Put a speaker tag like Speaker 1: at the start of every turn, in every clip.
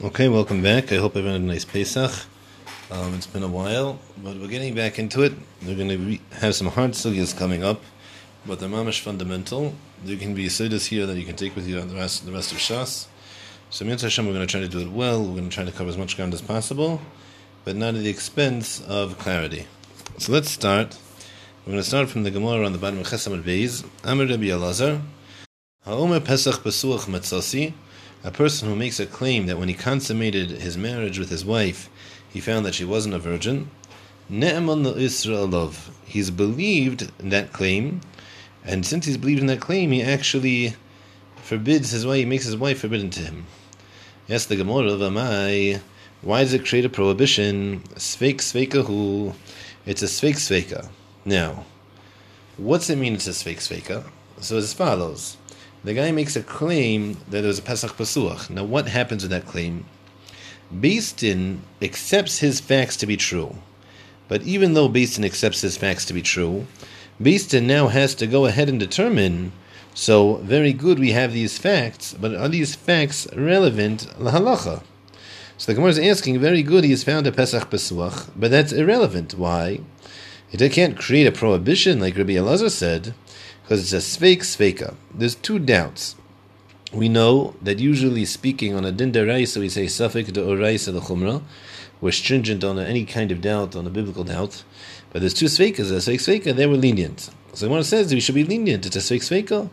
Speaker 1: Okay, welcome back. I hope everyone had a nice Pesach. Um, it's been a while, but we're getting back into it. We're going to re- have some hard sugyas coming up, but they're mamish fundamental. There can be siddhas here that you can take with you on the rest, the rest of Shas. So, Hashem, we're going to try to do it well. We're going to try to cover as much ground as possible, but not at the expense of clarity. So, let's start. We're going to start from the Gemara on the bottom of Chesam Beis. Amr Rabbi Elazar. Ha'omer Pesach Besuach Matzasi a person who makes a claim that when he consummated his marriage with his wife, he found that she wasn't a virgin, Ne'eman Israelov. he's believed that claim, and since he's believed in that claim, he actually forbids his wife, he makes his wife forbidden to him. Yes, the Gemara of Amai, why does it create a prohibition? Sveik sveikahu, it's a sveik sveika. Now, what's it mean it's a sveik sveika? So it's as follows. The guy makes a claim that there's a Pesach Pasuach. Now, what happens with that claim? Din accepts his facts to be true. But even though Din accepts his facts to be true, Din now has to go ahead and determine so, very good, we have these facts, but are these facts relevant lahalacha? So the Gemara is asking, very good, he has found a Pesach Pesuach, but that's irrelevant. Why? It can't create a prohibition, like Rabbi Elazar said, because it's a sveik sveika. There's two doubts. We know that usually speaking on a din so we say suffik de oraisa the chumra. We're stringent on any kind of doubt, on a biblical doubt. But there's two sveikas, a sveik sveika, they were lenient. So one says we should be lenient. It's a sveik sveika.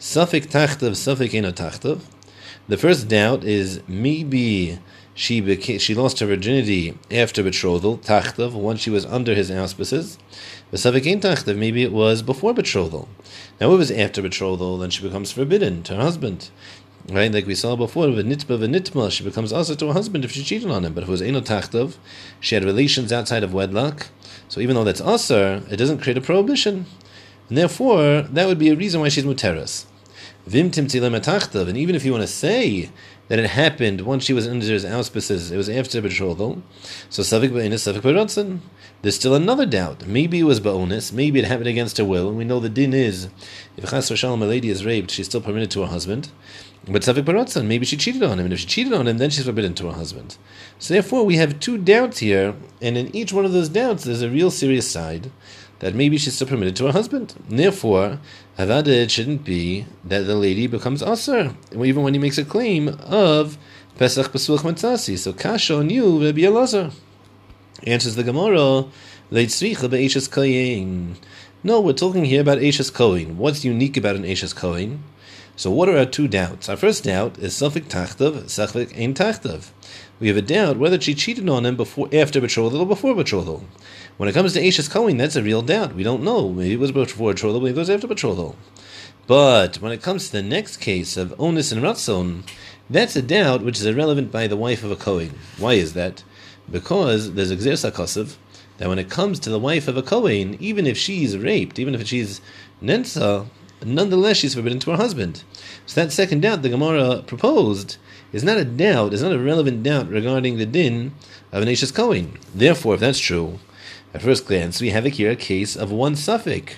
Speaker 1: Suffik tachtav, suffik eno tachtav. The first doubt is maybe she became, she lost her virginity after betrothal, tachtav, once she was under his auspices. V'savikein tachtav, maybe it was before betrothal. Now, it was after betrothal, then she becomes forbidden to her husband. Right, like we saw before, v'nitba v'nitma, she becomes also to her husband if she cheated on him. But if it was eno tachtav, she had relations outside of wedlock. So even though that's usher, it doesn't create a prohibition. And therefore, that would be a reason why she's muteris. Vim and even if you want to say that it happened once she was under his auspices, it was after betrothal. So Savik Ba'inus, Savik Ba'rotzen. There's still another doubt. Maybe it was Ba'onis, maybe it happened against her will, and we know the din is if Chas Shalom, a lady is raped, she's still permitted to her husband. But Savik Ba'rotzen, maybe she cheated on him, and if she cheated on him, then she's forbidden to her husband. So therefore, we have two doubts here, and in each one of those doubts, there's a real serious side that maybe she's still permitted to her husband. Therefore, Havada, it shouldn't be that the lady becomes Asr, even when he makes a claim of Pesach Pesuach Matzasi. So Kasha on you, Rabbi Elazar. Answers the Gemara, Leitzricha be'eshes koyin. No, we're talking here about Ashes Kohen. What's unique about an Ashes Kohen? So what are our two doubts? Our first doubt is Sufik Tachtav, Sufik Ein Tachtav. We have a doubt whether she cheated on him before, after betrothal or before betrothal. When it comes to Ashes Kohen, that's a real doubt. We don't know. Maybe it was before betrothal, maybe it was after betrothal. But when it comes to the next case of Onus and Ratzon, that's a doubt which is irrelevant by the wife of a Kohen. Why is that? Because there's a Gzer Sakosiv, that when it comes to the wife of a Kohen, even if she's raped, even if she's Nensa, nonetheless she's forbidden to her husband. So that second doubt the Gemara proposed is not a doubt, is not a relevant doubt regarding the din of an Ashes Kohen. Therefore, if that's true, at first glance, we have here a case of one suffix.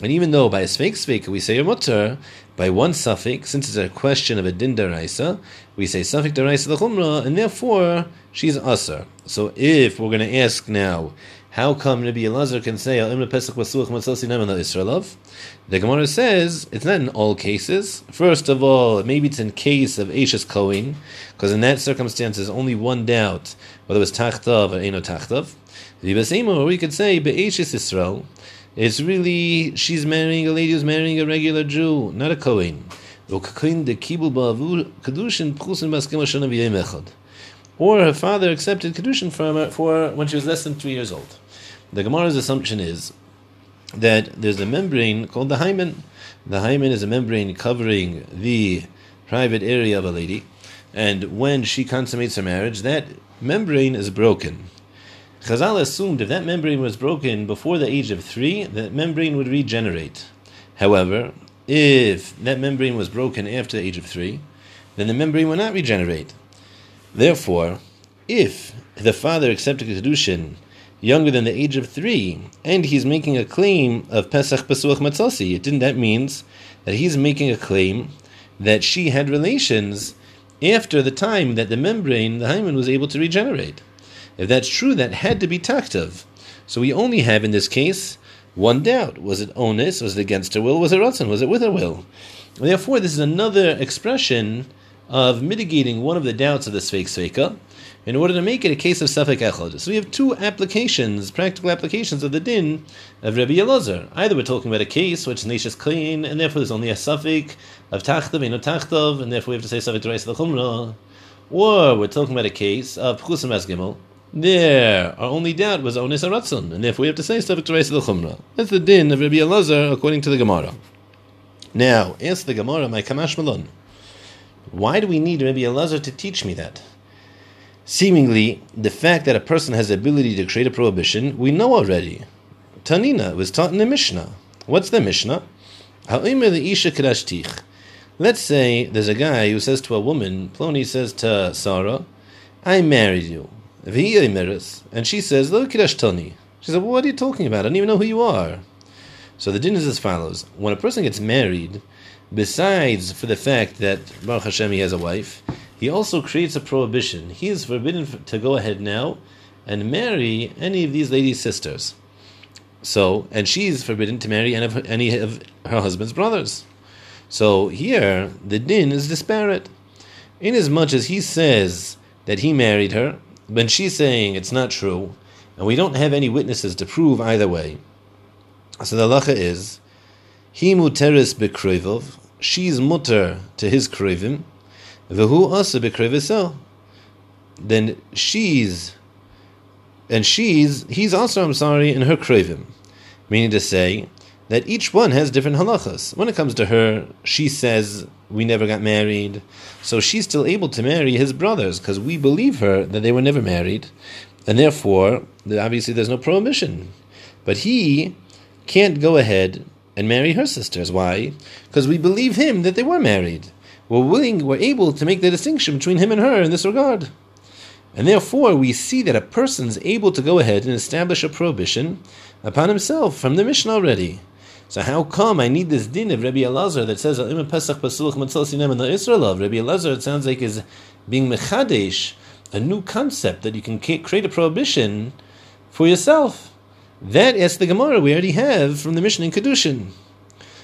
Speaker 1: And even though by a sveik sveik we say a mutter, by one suffix, since it's a question of a din daraisa, we say suffix daraisa the chumra, and therefore she's usher. So if we're going to ask now, how come Rabbi Elazar can say Pesach Israelov? The Gemara says it's not in all cases. First of all, maybe it's in case of Ashes Kohen, because in that circumstance there's only one doubt whether it was Tachtav or Eno Tachtav. We could say Be'eshes Israel. It's really she's marrying a lady who's marrying a regular Jew, not a Kohen. Or her father accepted kedushin from her for when she was less than three years old. The Gemara's assumption is that there's a membrane called the hymen. The hymen is a membrane covering the private area of a lady, and when she consummates her marriage, that membrane is broken. Chazal assumed if that membrane was broken before the age of three, that membrane would regenerate. However, if that membrane was broken after the age of three, then the membrane would not regenerate. Therefore, if the father accepted Kedushin younger than the age of three, and he's making a claim of Pesach Pesuach Matzasi, then that means that he's making a claim that she had relations after the time that the membrane, the hymen, was able to regenerate. If that's true, that had to be taktav. So we only have in this case one doubt. Was it onus? Was it against her will? Was it ratzon? Was it with her will? Therefore, this is another expression of mitigating one of the doubts of the Sveik Sveika in order to make it a case of Safek Echad. So we have two applications, practical applications of the din of Rabbi Elazar. Either we're talking about a case which is Nashis clean, and therefore there's only a Safek of Tachtav, and no Tachtav, and therefore we have to say Safek the Chumrah. Or we're talking about a case of Pchusim as Gimel. There, our only doubt was Onis Aratzon, and therefore we have to say Safek Reis the Chumrah. That's the din of Rabbi Elazar according to the Gemara. Now, ask the Gemara, my Kamash Malon. Why do we need Rabbi Elazar to teach me that? Seemingly, the fact that a person has the ability to create a prohibition, we know already. Tanina was taught in the Mishnah. What's the Mishnah? Let's say there's a guy who says to a woman, Plony says to Sarah, I married you. And she says, Lo Tani. She said, well, What are you talking about? I don't even know who you are. So the din is as follows When a person gets married, besides for the fact that Baruch Hashem he has a wife, he also creates a prohibition. He is forbidden to go ahead now and marry any of these ladies' sisters. So, and she is forbidden to marry any of her, any of her husband's brothers. So here, the din is disparate. Inasmuch as he says that he married her, when she's saying it's not true, and we don't have any witnesses to prove either way. So the halacha is, he muteris bekrevov, she's mutter to his krevim, V'hu asa b'kreviso. Then she's, and she's, he's also, I'm sorry, in her krevim. Meaning to say that each one has different halachas. When it comes to her, she says, we never got married. So she's still able to marry his brothers because we believe her that they were never married. And therefore, obviously, there's no prohibition. But he can't go ahead and marry her sisters. Why? Because we believe him that they were married were willing, were able to make the distinction between him and her in this regard. And therefore, we see that a person is able to go ahead and establish a prohibition upon himself from the mission already. So how come I need this din of Rabbi Elazar that says Im Pesach Pasulach Matzal Sinem the Israel of Rabbi Elazar? It sounds like is being mechadesh, a new concept that you can create a prohibition for yourself. That is the Gemara we already have from the Mishnah in Kedushin.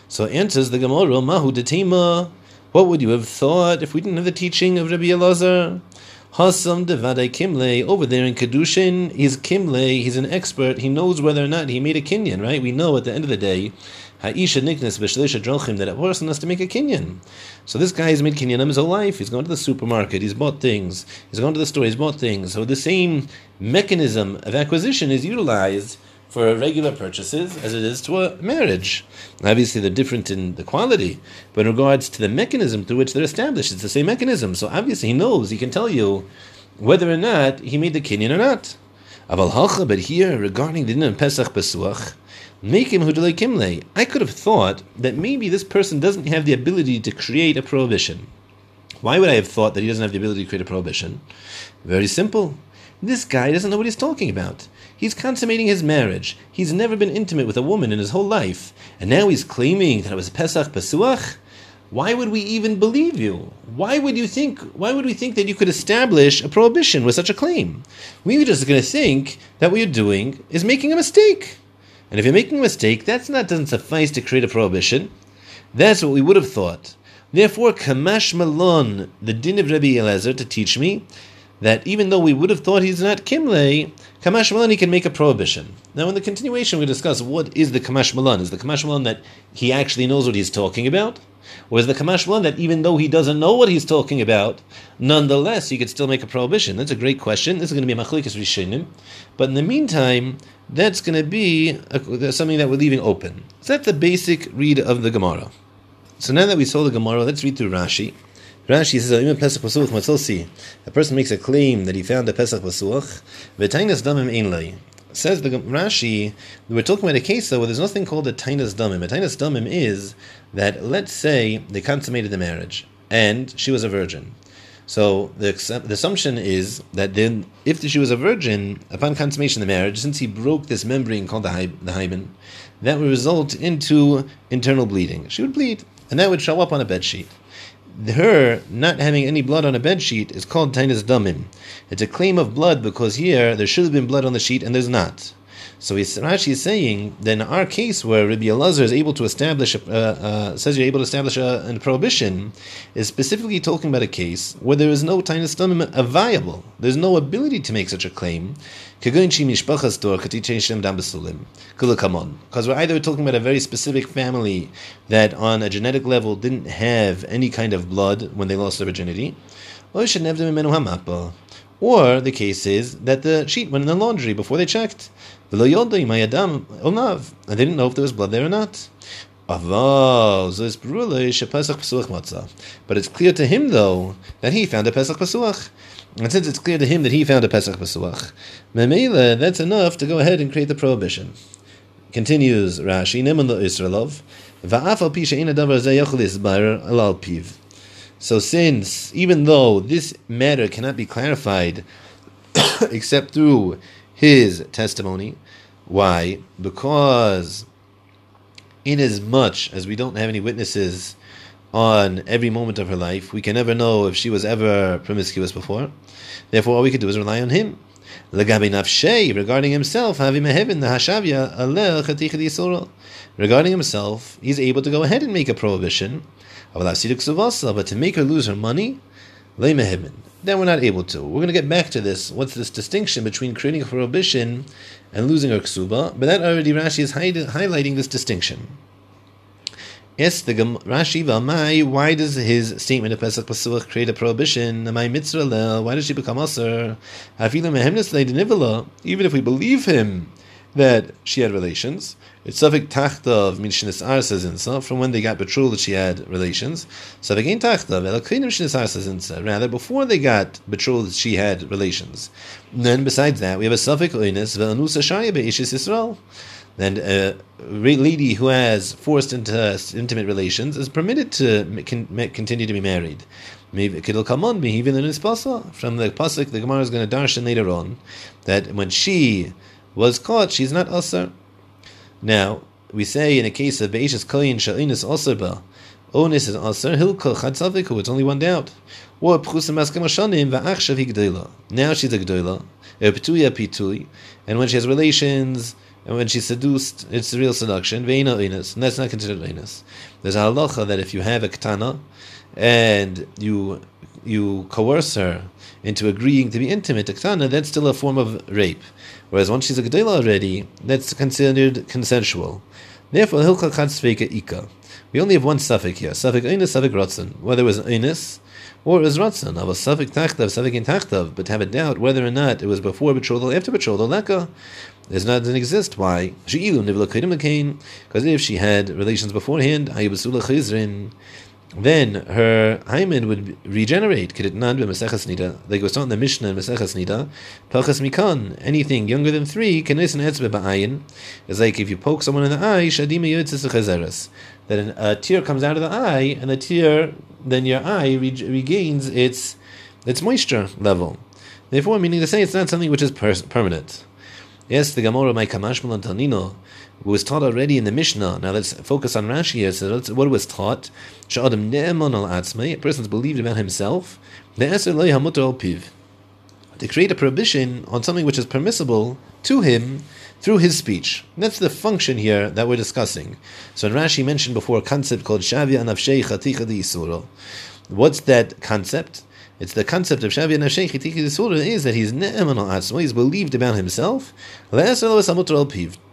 Speaker 1: So answers the Gemara, Mahu Detima. What would you have thought if we didn't have the teaching of Rabbi Elazar? Hasam devadai kimle over there in kedushin. He's kimle. He's an expert. He knows whether or not he made a kinyan. Right? We know at the end of the day, ha'isha niknes b'shleisha drochim that a person has to make a kinyan. So this guy has made kinyan his whole life. He's gone to the supermarket. He's bought things. He's gone to the store. He's bought things. So the same mechanism of acquisition is utilized for regular purchases as it is to a marriage. Obviously, they're different in the quality, but in regards to the mechanism through which they're established, it's the same mechanism. So obviously, he knows, he can tell you whether or not he made the kinyan or not. But here, regarding the din Pesach Besuach, make him kimle. I could have thought that maybe this person doesn't have the ability to create a prohibition. Why would I have thought that he doesn't have the ability to create a prohibition? Very simple. This guy doesn't know what he's talking about. He's consummating his marriage. He's never been intimate with a woman in his whole life. And now he's claiming that it was Pesach Pesuach? Why would we even believe you? Why would you think why would we think that you could establish a prohibition with such a claim? We were just gonna think that what you're doing is making a mistake. And if you're making a mistake, that's not doesn't suffice to create a prohibition. That's what we would have thought. Therefore, Kamash Malon, the din of Rabbi Elazar to teach me that even though we would have thought he's not Kimle, Kamash Malan can make a prohibition. Now, in the continuation, we discuss what is the Kamash Malan. Is the Kamash Malan that he actually knows what he's talking about? Or is the Kamash Malan that even though he doesn't know what he's talking about, nonetheless, he could still make a prohibition? That's a great question. This is going to be a Machlikas Rishonim. But in the meantime, that's going to be something that we're leaving open. So that's the basic read of the Gemara. So now that we saw the Gemara, let's read through Rashi. Rashi says, Pesach Pasuach. A person makes a claim that he found a Pesach Pasuach, V'tainas damim ein Says the Rashi, we're talking about a case though where there's nothing called a tainas damim. A tainas damim is that let's say they consummated the marriage and she was a virgin. So the, the assumption is that then, if she was a virgin upon consummation of the marriage, since he broke this membrane called the, the hymen, that would result into internal bleeding. She would bleed, and that would show up on a bed sheet her not having any blood on a bed sheet is called tainis damim. It's a claim of blood because here there should have been blood on the sheet and there's not. So Rashi is saying that in our case where Rabbi Elazar is able to establish, a, uh, uh, says you're able to establish a, a, prohibition, is specifically talking about a case where there is no tainus damim viable. There's no ability to make such a claim. Because we're either talking about a very specific family that on a genetic level didn't have any kind of blood when they lost their virginity, or the case is that the sheet went in the laundry before they checked. And they didn't know if there was blood there or not. But it's clear to him, though, that he found a Pesach Pasuach. And since it's clear to him that he found a Pesach Pasuach, that's enough to go ahead and create the prohibition. Continues Rashi, Neman lo Israelov, Va'afal alal piv. So since, even though this matter cannot be clarified except through his testimony, why? Because inasmuch as we don't have any witnesses on every moment of her life. We can never know if she was ever promiscuous before. Therefore, all we could do is rely on him. Regarding himself, regarding himself, he's able to go ahead and make a prohibition. But to make her lose her money, then we're not able to. We're going to get back to this. What's this distinction between creating a prohibition and losing her ksuba? But that already Rashi is highlighting this distinction. Yes, the Rashi Valmai, why does his statement of Pesach Pasuach create a prohibition? My mitzvah why does she become usher? Even if we believe him that she had relations, it's Safik Tachta of Mishnis Ar says insa, from when they got betrothed she had relations. Safik Ein Tachta of Elakrinim Mishnis Ar says rather before they got betrothed she had relations. And then besides that, we have a Safik Oinis, Velanusa Shaya Be'ishis Yisrael then uh, a lady who has forced into intimate relations is permitted to continue to be married. Maybe it'll come on even in his from the pasuk the Gemara is going to darshan later on that when she was caught, she's not usher. Now we say in a case of beishas koyin sha'inis usher Onis is aser hilko chatzaviku. It's only one doubt. Or pchusim askem ashanim va'achshav higdela. Now she's a gdoila. Petuya pitui, and when she has relations and when she's seduced, it's a real seduction. Veina oinus, and that's not considered oinus. There's a halacha that if you have a katana and you you coerce her into agreeing to be intimate, a katana, that's still a form of rape. Whereas once she's a gedela already, that's considered consensual. Therefore, hilcha chatzveka ika. We only have one suffix here. Suffix oinus, suffix rotzen. Whether it was oinus or it was rotzen of a suffix tachtav, suffix in tachtav, but have a doubt whether or not it was before betrothal, after betrothal, leka. This not exist. Why? Because if she had relations beforehand, then her hymen would regenerate. Like was taught in the Mishnah in Maseches Nida, Pachas Mikan, anything younger than three, Kenes Etzbe Ba'ayin, is like if you poke someone in the eye, Shadima Yotzis that a tear comes out of the eye, and the tear, then your eye regains its its moisture level. Therefore, meaning to say it's not something which is per- permanent. Yes, the Gemara my Kamashmal and was taught already in the Mishnah. Now let's focus on Rashi here. So that's what was taught. Sha'adam ne'eman al atzmei. A person's believed about himself. To create a prohibition on something which is permissible to him through his speech. That's the function here that we're discussing. So Rashi mentioned before a concept called Shavia Nafshei Chaticha What's that concept? It's the concept of Shavia Nashei Chitiki Disura is that he's ne'eman al atzmo, he's believed about himself,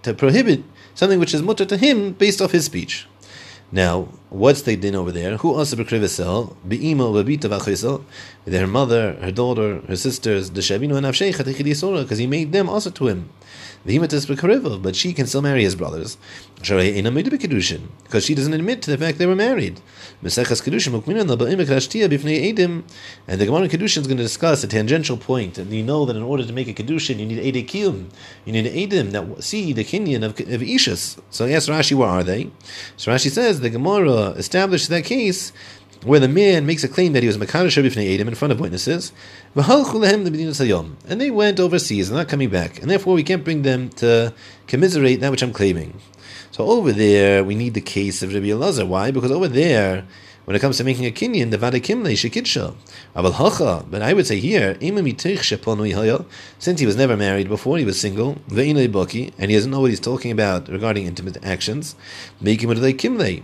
Speaker 1: to prohibit something which is mutter to him based off his speech. Now, what's the din over there? Who also bekrivisel, be'imo bebita v'achisel, Their mother, her daughter, her sisters, the shavinu and avshei chatichi because he made them also to him but she can still marry his brothers. Because she doesn't admit to the fact they were married. And the Gemara Kedushin is going to discuss a tangential. And you know that in order to make a Kedushin, you need Ede Kiyum. You need Edim that see the Kenyan of, of Ishas. So yes, Rashi, where are they? So Rashi says the Gemara established that case where the man makes a claim that he was Makarish Bifnei Edim in front of witnesses, and they went overseas and not coming back, and therefore we can't bring them to commiserate that which I'm claiming. So over there, we need the case of Rabbi Elazar. Why? Because over there, when it comes to making a kinyan, the vada kimle shekidsha. Aval hacha, but I would say here, since he was never married before, he was single, baki, and he doesn't know what he's talking about regarding intimate actions, make him a kimle.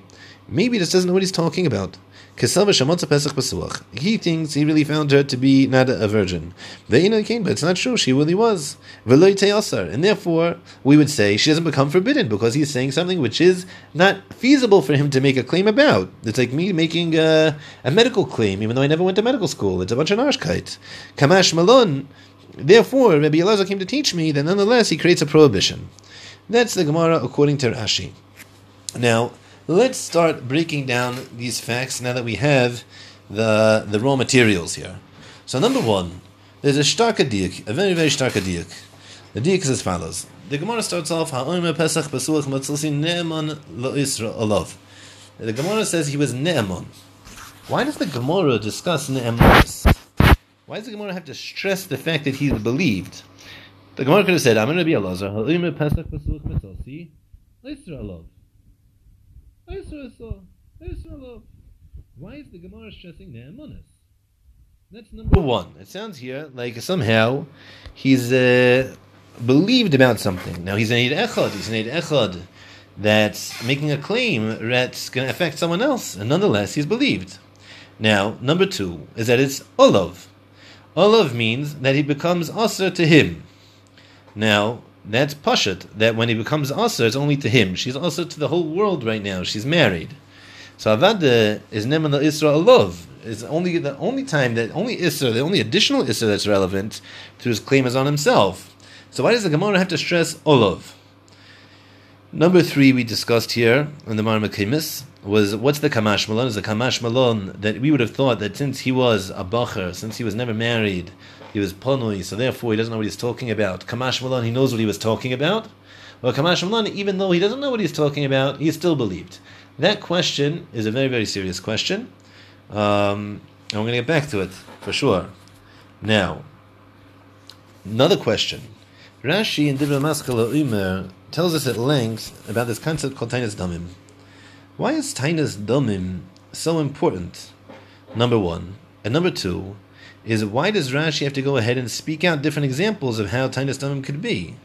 Speaker 1: Maybe he just doesn't know what he's talking about. He thinks he really found her to be not a virgin. but it's not true. She really was. And therefore, we would say she doesn't become forbidden because he's saying something which is not feasible for him to make a claim about. It's like me making a, a medical claim, even though I never went to medical school. It's a bunch of narshkeit. Kamash Malon. Therefore, Rabbi Elazar came to teach me that nonetheless he creates a prohibition. That's the Gemara according to Rashi. Now, Let's start breaking down these facts now that we have the, the raw materials here. So number one, there's a starka diak, a very, very starka diak. The diak is as follows. The Gemara starts off, Ha'omer Pesach Besuach Matzilsi Ne'eman Lo'isra Olav. The Gemara says he was Ne'eman. Why does the Gemara discuss Ne'eman? Why does the Gemara have to stress the fact that he believed? The Gemara could have said, I'm going to be Elazar, Ha'omer Pesach Besuach Matzilsi Lo'isra Olav. Why is the Gemara stressing Ne'emanis? That's number one. It sounds here like somehow he's uh, believed about something. Now he's an Eid Echad. He's an Eid Echad that's making a claim that's going to affect someone else, and nonetheless he's believed. Now, number two is that it's Olav. Olav means that he becomes Aser to him. Now, that's Pashat, that when he becomes Asa, it's only to him. She's also to the whole world right now. She's married. So Avada is Neman Isra Alov. It's only the only time that only Isra, the only additional Isra that's relevant to his claim is on himself. So why does the Gemara have to stress Olov? Number three we discussed here in the Marmakimis was what's the Kamash Malon? Is the Kamash Malon that we would have thought that since he was a Bacher, since he was never married, he was ponui, so therefore he doesn't know what he's talking about. Kamash Malon, he knows what he was talking about. Well, Kamash Malon, even though he doesn't know what he's talking about, he still believed. That question is a very, very serious question. Um, and we're going to get back to it for sure. Now, another question. Rashi in Divra Maskala Umer tells us at length about this concept called Tainas Damim. Why is Tainas Damim so important? Number one. And number two, is why does Rashi have to go ahead and speak out different examples of how Tainus Damim could be?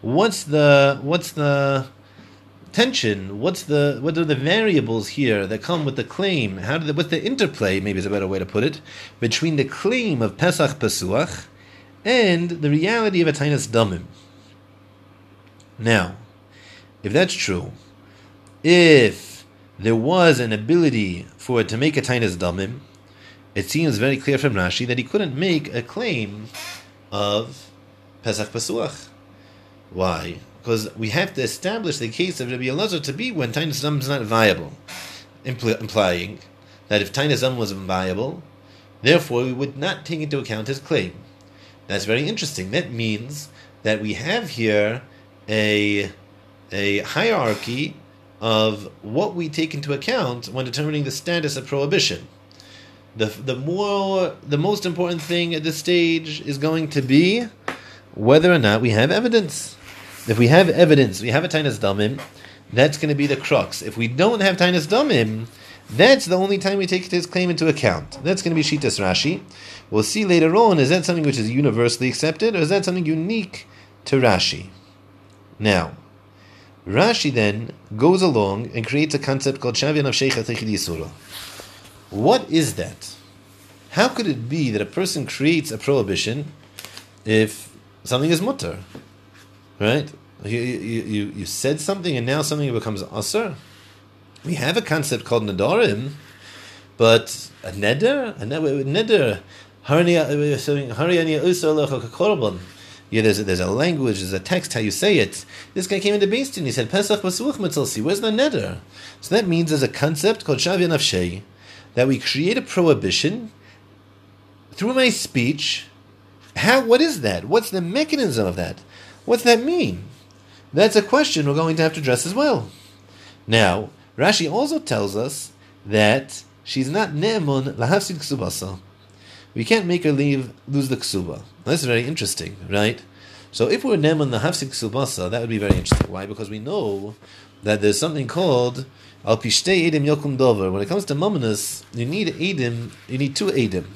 Speaker 1: What's the what's the tension? What's the what are the variables here that come with the claim? How do the, what's the interplay? Maybe is a better way to put it between the claim of Pesach Pesuach and the reality of a Tainus Damim. Now, if that's true, if there was an ability for it to make a Tainus Damim, it seems very clear from Rashi that he couldn't make a claim of Pesach Pesuach. Why? Because we have to establish the case of Rabbi Elazar to be when Tainus Dam is not viable, impl- implying that if Tainus Dam was viable, therefore we would not take into account his claim. That's very interesting. That means that we have here a a hierarchy of what we take into account when determining the status of prohibition the the more the most important thing at this stage is going to be whether or not we have evidence. If we have evidence, we have a Tainas Damim, that's going to be the crux. If we don't have Tainas Damim, that's the only time we take his claim into account. That's going to be Shitas Rashi. We'll see later on, is that something which is universally accepted, or is that something unique to Rashi? Now, Rashi then goes along and creates a concept called Shavian of Sheikha Surah. What is that? How could it be that a person creates a prohibition if something is mutter? Right? You, you, you, said something and now something becomes asr? We have a concept called nadarim, but a neder? A neder. Yeah, there's a, there's a language, there's a text, how you say it. This guy came into Beis Din, he said, Pesach Basuch Matzalsi, where's the neder? So that means there's a concept called Shavya Nafshei, that we create a prohibition through my speech. How? What is that? What's the mechanism of that? What's that mean? That's a question we're going to have to address as well. Now, Rashi also tells us that she's not ne'emun lahafsid ksubasa. We can't make her leave lose the ksuba. That's very interesting, right? So if we're ne'emun lahafsid ksubasa, that would be very interesting. Why? Because we know that there's something called al pishtei edim yokum dover. When it comes to mamonas, you need edim. You need two edim.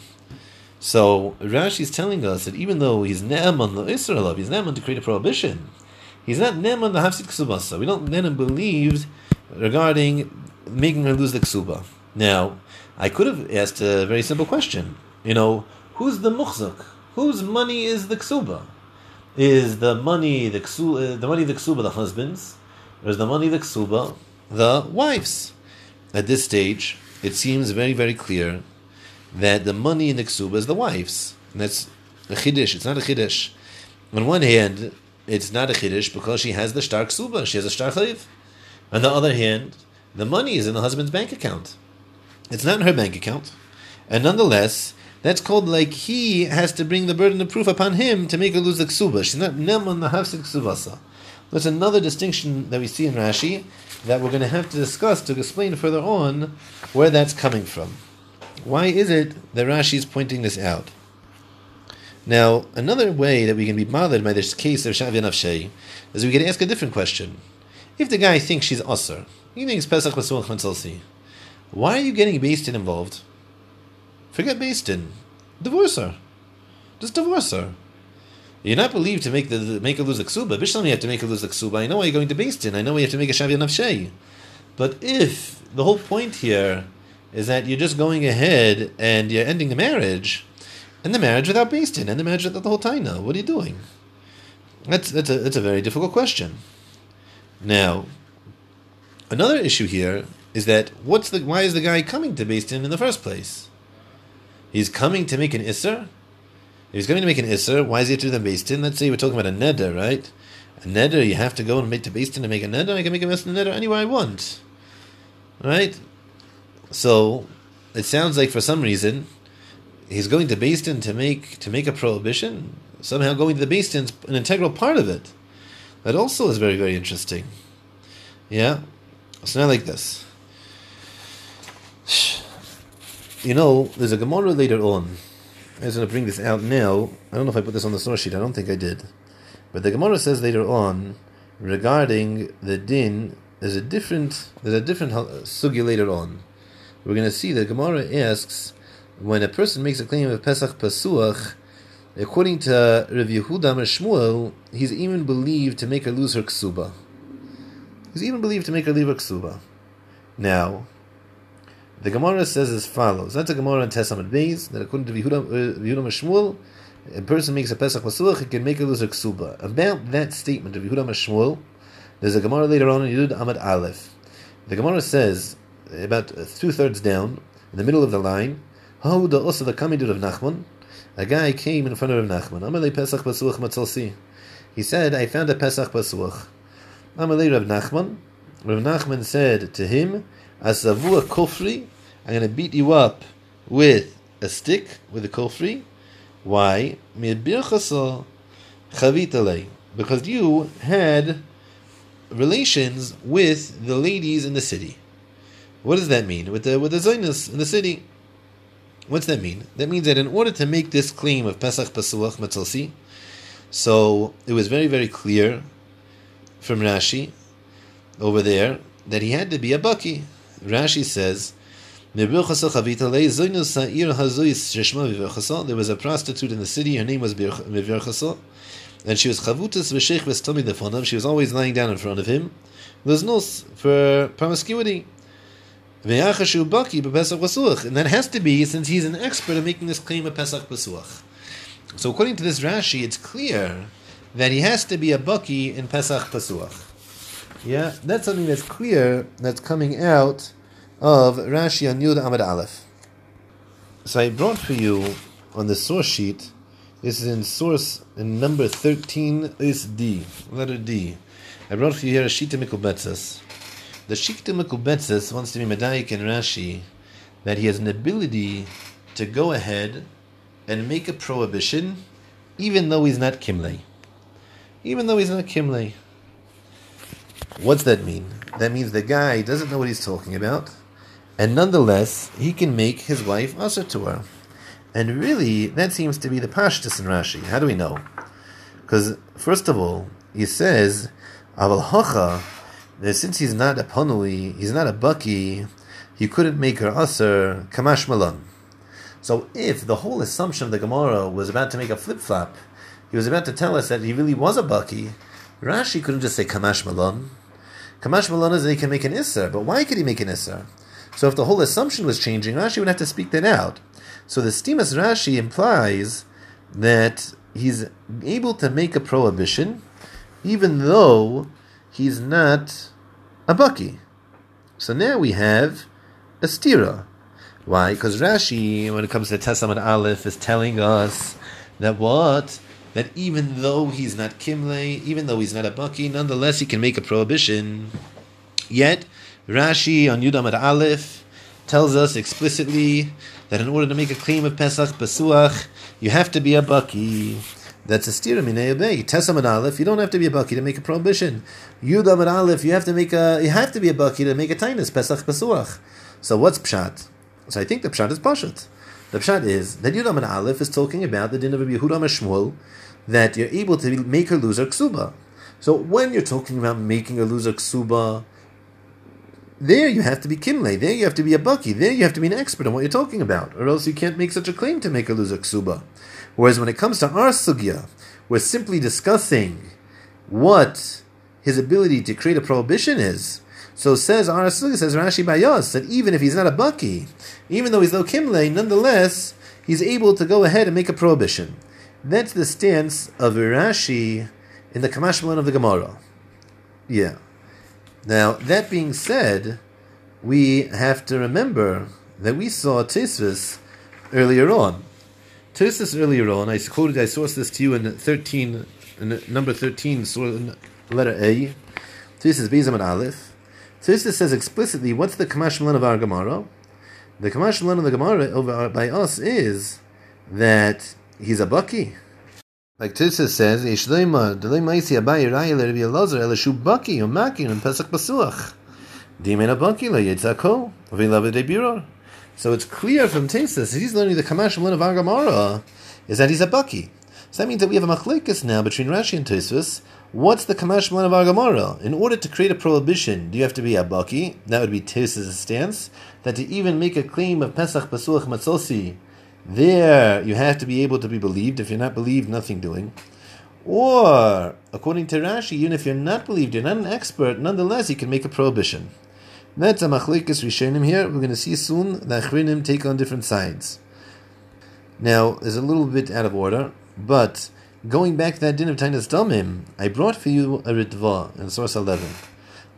Speaker 1: So Rashi is telling us that even though he's ne'eman the Israel, of he's ne'eman to create a prohibition. He's not ne'eman the hafsid ksubasa. We don't let him believe regarding making her lose the ksuba. Now, I could have asked a very simple question. You know, who's the muchzak? Whose money is the ksuba? Is the money the ksuba, uh, the money the ksuba the husband's, or is the money the ksuba the wife's? At this stage, it seems very very clear that the money in the ksuba is the wife's. And that's a chiddush. It's not a chiddush. On one hand, it's not a chiddush because she has the star ksuba. She has a star chayiv. On the other hand, the money is in the husband's bank account. It's not in her bank account. And nonetheless, that's called like he has to bring the burden of proof upon him to make her lose the ksuba. She's not neman the hafsid ksubasa. There's another distinction that we see in Rashi that we're going to have to discuss to explain further on where that's coming from. Why is it that Rashi is pointing this out? Now, another way that we can be bothered by this case of Shavya Nafshei is we can ask a different question. If the guy thinks she's Asr, he thinks Pesach Basuach Matzalsi, why are you getting Beis Din involved? Forget Beis Din. Divorce her. Just divorce her. You're not believed to make the make a lose the ksuba. Bishlam, you have to make a lose the ksuba. I know why you're going to Beis Din. I know why you have to make a Shavya Nafshei. But if the whole point here is that you're just going ahead and you're ending the marriage, and the marriage without Beis Din, and the marriage without the whole Taina, what are you doing? That's, that's, a, that's a very difficult question. Now, another issue here is that what's the why is the guy coming to Beis Din in the first place? He's coming to make an Isser. He's going to make an Isser, why is he to the Beis Din? Let's say we're talking about a Neder, right? A Neder, you have to go and make to Beis Din to make a Neder. I can make a Neder anywhere I want. Right? So it sounds like for some reason he's going to Beis Din to make to make a prohibition. Somehow going to the Beis Din is an integral part of it. That also is very very interesting. Yeah, so now like this. You know, there's a Gemara later on. I was going to bring this out now. I don't know if I put this on the source sheet. I don't think I did. But the Gemara says later on regarding the din. There's a different. There's a different uh, sugi later on we're going to see that Gemara asks when a person makes a claim of Pesach Pasuach, according to Rav Yehuda Shmuel, he's even believed to make her lose her ksuba. He's even believed to make her leave her ksuba. Now, the Gemara says as follows. That's a Gemara in Tesamad Beis, that according to Yehuda, uh, Yehuda Shmuel, a person makes a Pesach Pasuach, he can make a her ksuba. About that statement of Yehuda Shmuel, there's a Gemara later on in Yud Amad Aleph. The Gemara says about two thirds down, in the middle of the line, the also the Kamid of Nachman, a guy came in front of Nachman. Amalei Pesach Pasuach Matzalsi. He said, I found a Pesach Pasuach. Amalei Rav Nachman. Rav Nachman said to him, Asavua Kofri, I'm going to beat you up with a stick, with a kofri. Why? Because you had relations with the ladies in the city. What does that mean? With the with the Zionus in the city. What's that mean? That means that in order to make this claim of Pesach Pasuach Matzalsi, so it was very, very clear from Rashi over there that he had to be a Baki. Rashi says, there was a prostitute in the city, her name was Mivirchasa, and she was chavutas v'shech v'stomid She was always lying down in front of him. There's no for promiscuity. And that has to be since he's an expert at making this claim of Pesach Pasuach. So according to this Rashi, it's clear that he has to be a Baki in Pesach Pasuach. Yeah, that's something that's clear that's coming out of Rashi on Yud Amad Aleph. So I brought for you on the source sheet, this is in source in number 13 is D, letter D. I brought for you here a Shita Mikubetzes. The Shita Mekubetzes wants to be Medayik and Rashi that he has an ability to go ahead and make a prohibition even though he's not Kimley. Even though he's not Kimley. What's that mean? That means the guy doesn't know what he's talking about, and nonetheless, he can make his wife Asa to her. And really, that seems to be the Pashtus in Rashi. How do we know? Because, first of all, he says, Aval Hacha that since he's not a panui, he's not a bucky, he couldn't make her usher kamash malan. So if the whole assumption of the Gemara was about to make a flip flop, he was about to tell us that he really was a bucky, Rashi couldn't just say kamash malan. Kamash is that he can make an isser, but why could he make an isser? So if the whole assumption was changing, Rashi would have to speak that out. So the Stimas Rashi implies that he's able to make a prohibition, even though he's not a bucky. So now we have a stira. Why? Because Rashi, when it comes to Testament Aleph, is telling us that what? That even though he's not Kimle, even though he's not a bucky, nonetheless he can make a prohibition. Yet, Rashi on Yudam at Aleph tells us explicitly that in order to make a claim of Pesach Pesuach, you have to be a bucky. That's a stira minei obey. Tesam Aleph, you don't have to be a bucky to make a prohibition. Yudam Aleph, you have to make a you have to be a bucky to make a tainus Pesach pesuach. So what's pshat? So I think the pshat is pashat. The pshat is that Yudam Aleph is talking about the din of Yehuda Shmuel that you're able to make her lose her ksuba. So when you're talking about making her lose her ksuba, there you have to be kimle. There you have to be a bucky. There you have to be an expert on what you're talking about, or else you can't make such a claim to make a loser ksuba. Whereas when it comes to our sugya, we're simply discussing what his ability to create a prohibition is. So says our sugya says Rashi Bayas that even if he's not a bucky, even though he's no kimle, nonetheless he's able to go ahead and make a prohibition. That's the stance of Rashi in the Kamashmalan of the Gemara. Yeah. Now, that being said, we have to remember that we saw Tisvis earlier on. Tisvis earlier on, I quoted, I sourced this to you in 13, in number 13, letter A. Tisvis Bezam and Aleph. Tisvis says explicitly, what's the Kamash of our Gemara? The Kamash of the Gemara over by us is that he's a bucky. Like Tisha says, Yeshleima, Delay Maisi Abayi Raya Rabbi Elazar, Elishu Baki, Umaki, and Pesach Basuach. Dimena Baki, La Yitzako, Vilav de So it's clear from Tisha, he's learning the Kamash of of Agamara, is that he's a Baki. So that means that we have a machlekes now between Rashi and Tosfos. What's the kamash of our Gemara? In order to create a prohibition, do you have to be a baki? That would be Tosfos' stance. That to even make a claim of Pesach Basuach Matzosi, there, you have to be able to be believed. If you're not believed, nothing doing. Or, according to Rashi, even if you're not believed, you're not an expert, nonetheless, you can make a prohibition. That's a machlikas rishonim here. We're going to see soon the achrinim take on different sides. Now, there's a little bit out of order, but going back to that din of Tainas Damim, I brought for you a Ritva in source 11.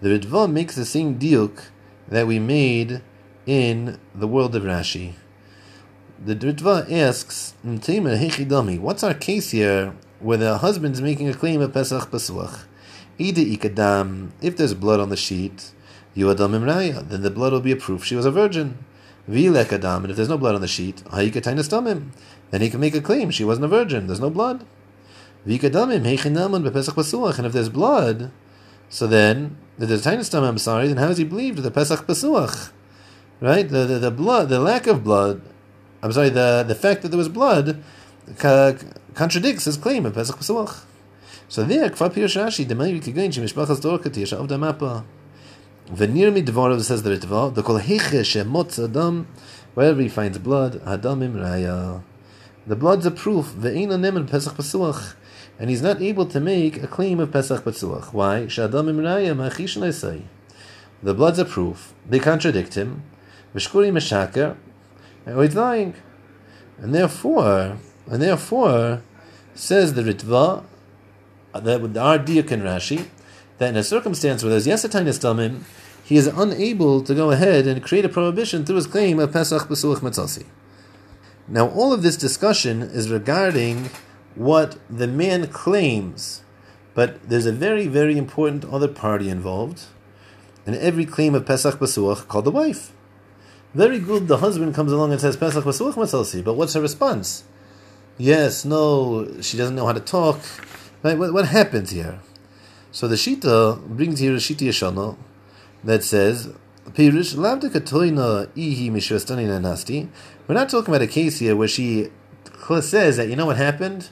Speaker 1: The Ritva makes the same diuk that we made in the world of Rashi. The Dritva asks, What's our case here where the husband's making a claim of Pesach ikadam, if there's blood on the sheet, then the blood will be a proof she was a virgin. Vilekadam, and if there's no blood on the sheet, then he can make a claim she wasn't a virgin, there's no blood. And if there's blood, so then, if there's tainas I'm sorry, then how is he believed the Pesach Pasuach? Right? The, the, the blood, the lack of blood, I'm sorry, the, the fact that there was blood ca- contradicts his claim of Pesach Pesach. So there, Kfar Pirush Rashi, Demai Kigain, Shemishpachas Dorkati, Yashav Damapa. Venir mi Dvorov says the Ritva, the Kol Heche Shemotz Adam, wherever he finds blood, Adamim Raya. The blood's a proof, Ve'ina Nemen Pesach Pesuach, and he's not able to make a claim of Pesach Pesuach. Why? Shadamim Raya Machish say. The blood's a proof. They contradict him. Vishkuri Meshaker, he's lying. And therefore, and therefore, says the Ritva, uh, that with our Diyak and Rashi, that in a circumstance where there's Yesatine Estamim, he is unable to go ahead and create a prohibition through his claim of Pesach Besuach Matzasi. Now, all of this discussion is regarding what the man claims, but there's a very, very important other party involved in every claim of Pesach Besuach called the wife. Very good, the husband comes along and says, Pesach Masuach Masalsi, but what's her response? Yes, no, she doesn't know how to talk. Right? What, what happens here? So the Shita brings here a Shita Yashana that says, Pirish Ihi. We're not talking about a case here where she says that, you know what happened?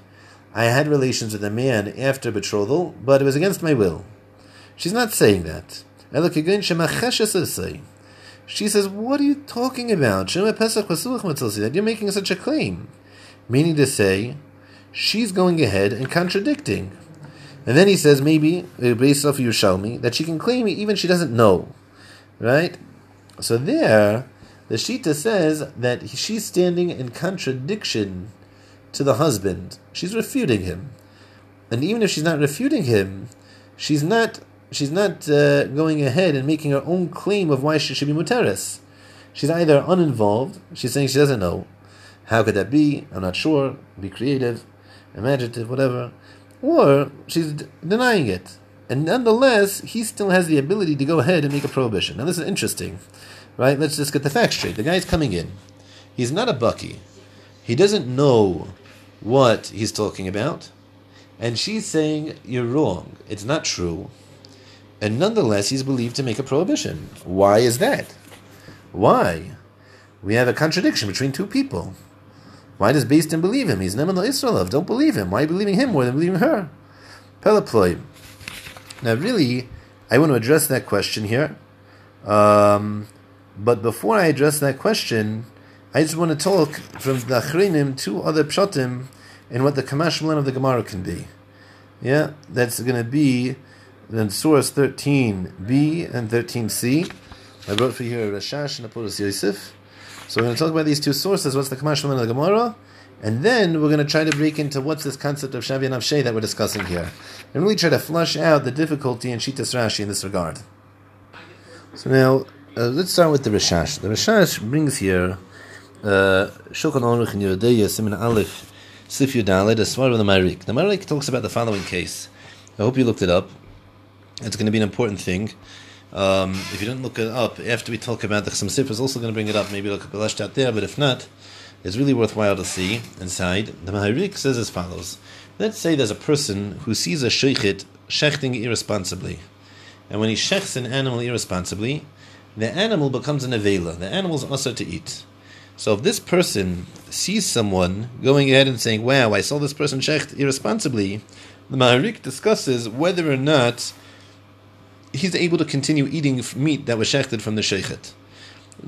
Speaker 1: I had relations with a man after betrothal, but it was against my will. She's not saying that. She says, What are you talking about? You're making such a claim. Meaning to say, she's going ahead and contradicting. And then he says, maybe, uh, based off Yerushalmi, that she can claim even she doesn't know. Right? So there, the Shita says that she's standing in contradiction to the husband. She's refuting him. And even if she's not refuting him, she's not she's not uh, going ahead and making her own claim of why she should be muteris. She's either uninvolved, she's saying she doesn't know. How could that be? I'm not sure. Be creative, imaginative, whatever. Or she's d- denying it. And nonetheless, he still has the ability to go ahead and make a prohibition. Now, this is interesting, right? Let's just get the facts straight. The guy's coming in. He's not a bucky. He doesn't know what he's talking about. And she's saying, You're wrong. It's not true and nonetheless he's believed to make a prohibition. Why is that? Why? We have a contradiction between two people. Why does Din believe him? He's Neman Israelov. Don't believe him. Why are you believing him more than believing her? Peloploy. Now, really, I want to address that question here. Um, but before I address that question, I just want to talk from the Achrinim to other pshatim and what the Kamashmalan of the Gemara can be. Yeah, that's going to be then source 13b and 13c. I wrote for you a Rashash and a Puras Yosef. So we're going to talk about these two sources. What's the Kamash of the Gemara? And then we're going to try to break into what's this concept of Shavya Nafshei that we're discussing here. And really try to flush out the difficulty in Shitas Rashi in this regard. So now, uh, let's start with the Rashash. The Rashash brings here uh, Shulchan Aruch in Yoreh De'ah, Siman Aleph, Sif Yudalet, a Svar of the Marik. The Marik talks about the following case. I hope you looked it up. It's going to be an important thing. Um, if you don't look it up, after we talk about the Chassam Sofer is also going to bring it up, maybe look at out there, but if not, it's really worthwhile to see inside. The Maharik says as follows. Let's say there's a person who sees a sheikhit shechting irresponsibly. And when he shechs an animal irresponsibly, the animal becomes an avela. The animal's also to eat. So if this person sees someone going ahead and saying, wow, I saw this person shecht irresponsibly, the Maharik discusses whether or not he's able to continue eating meat that was shechted from the sheikhet.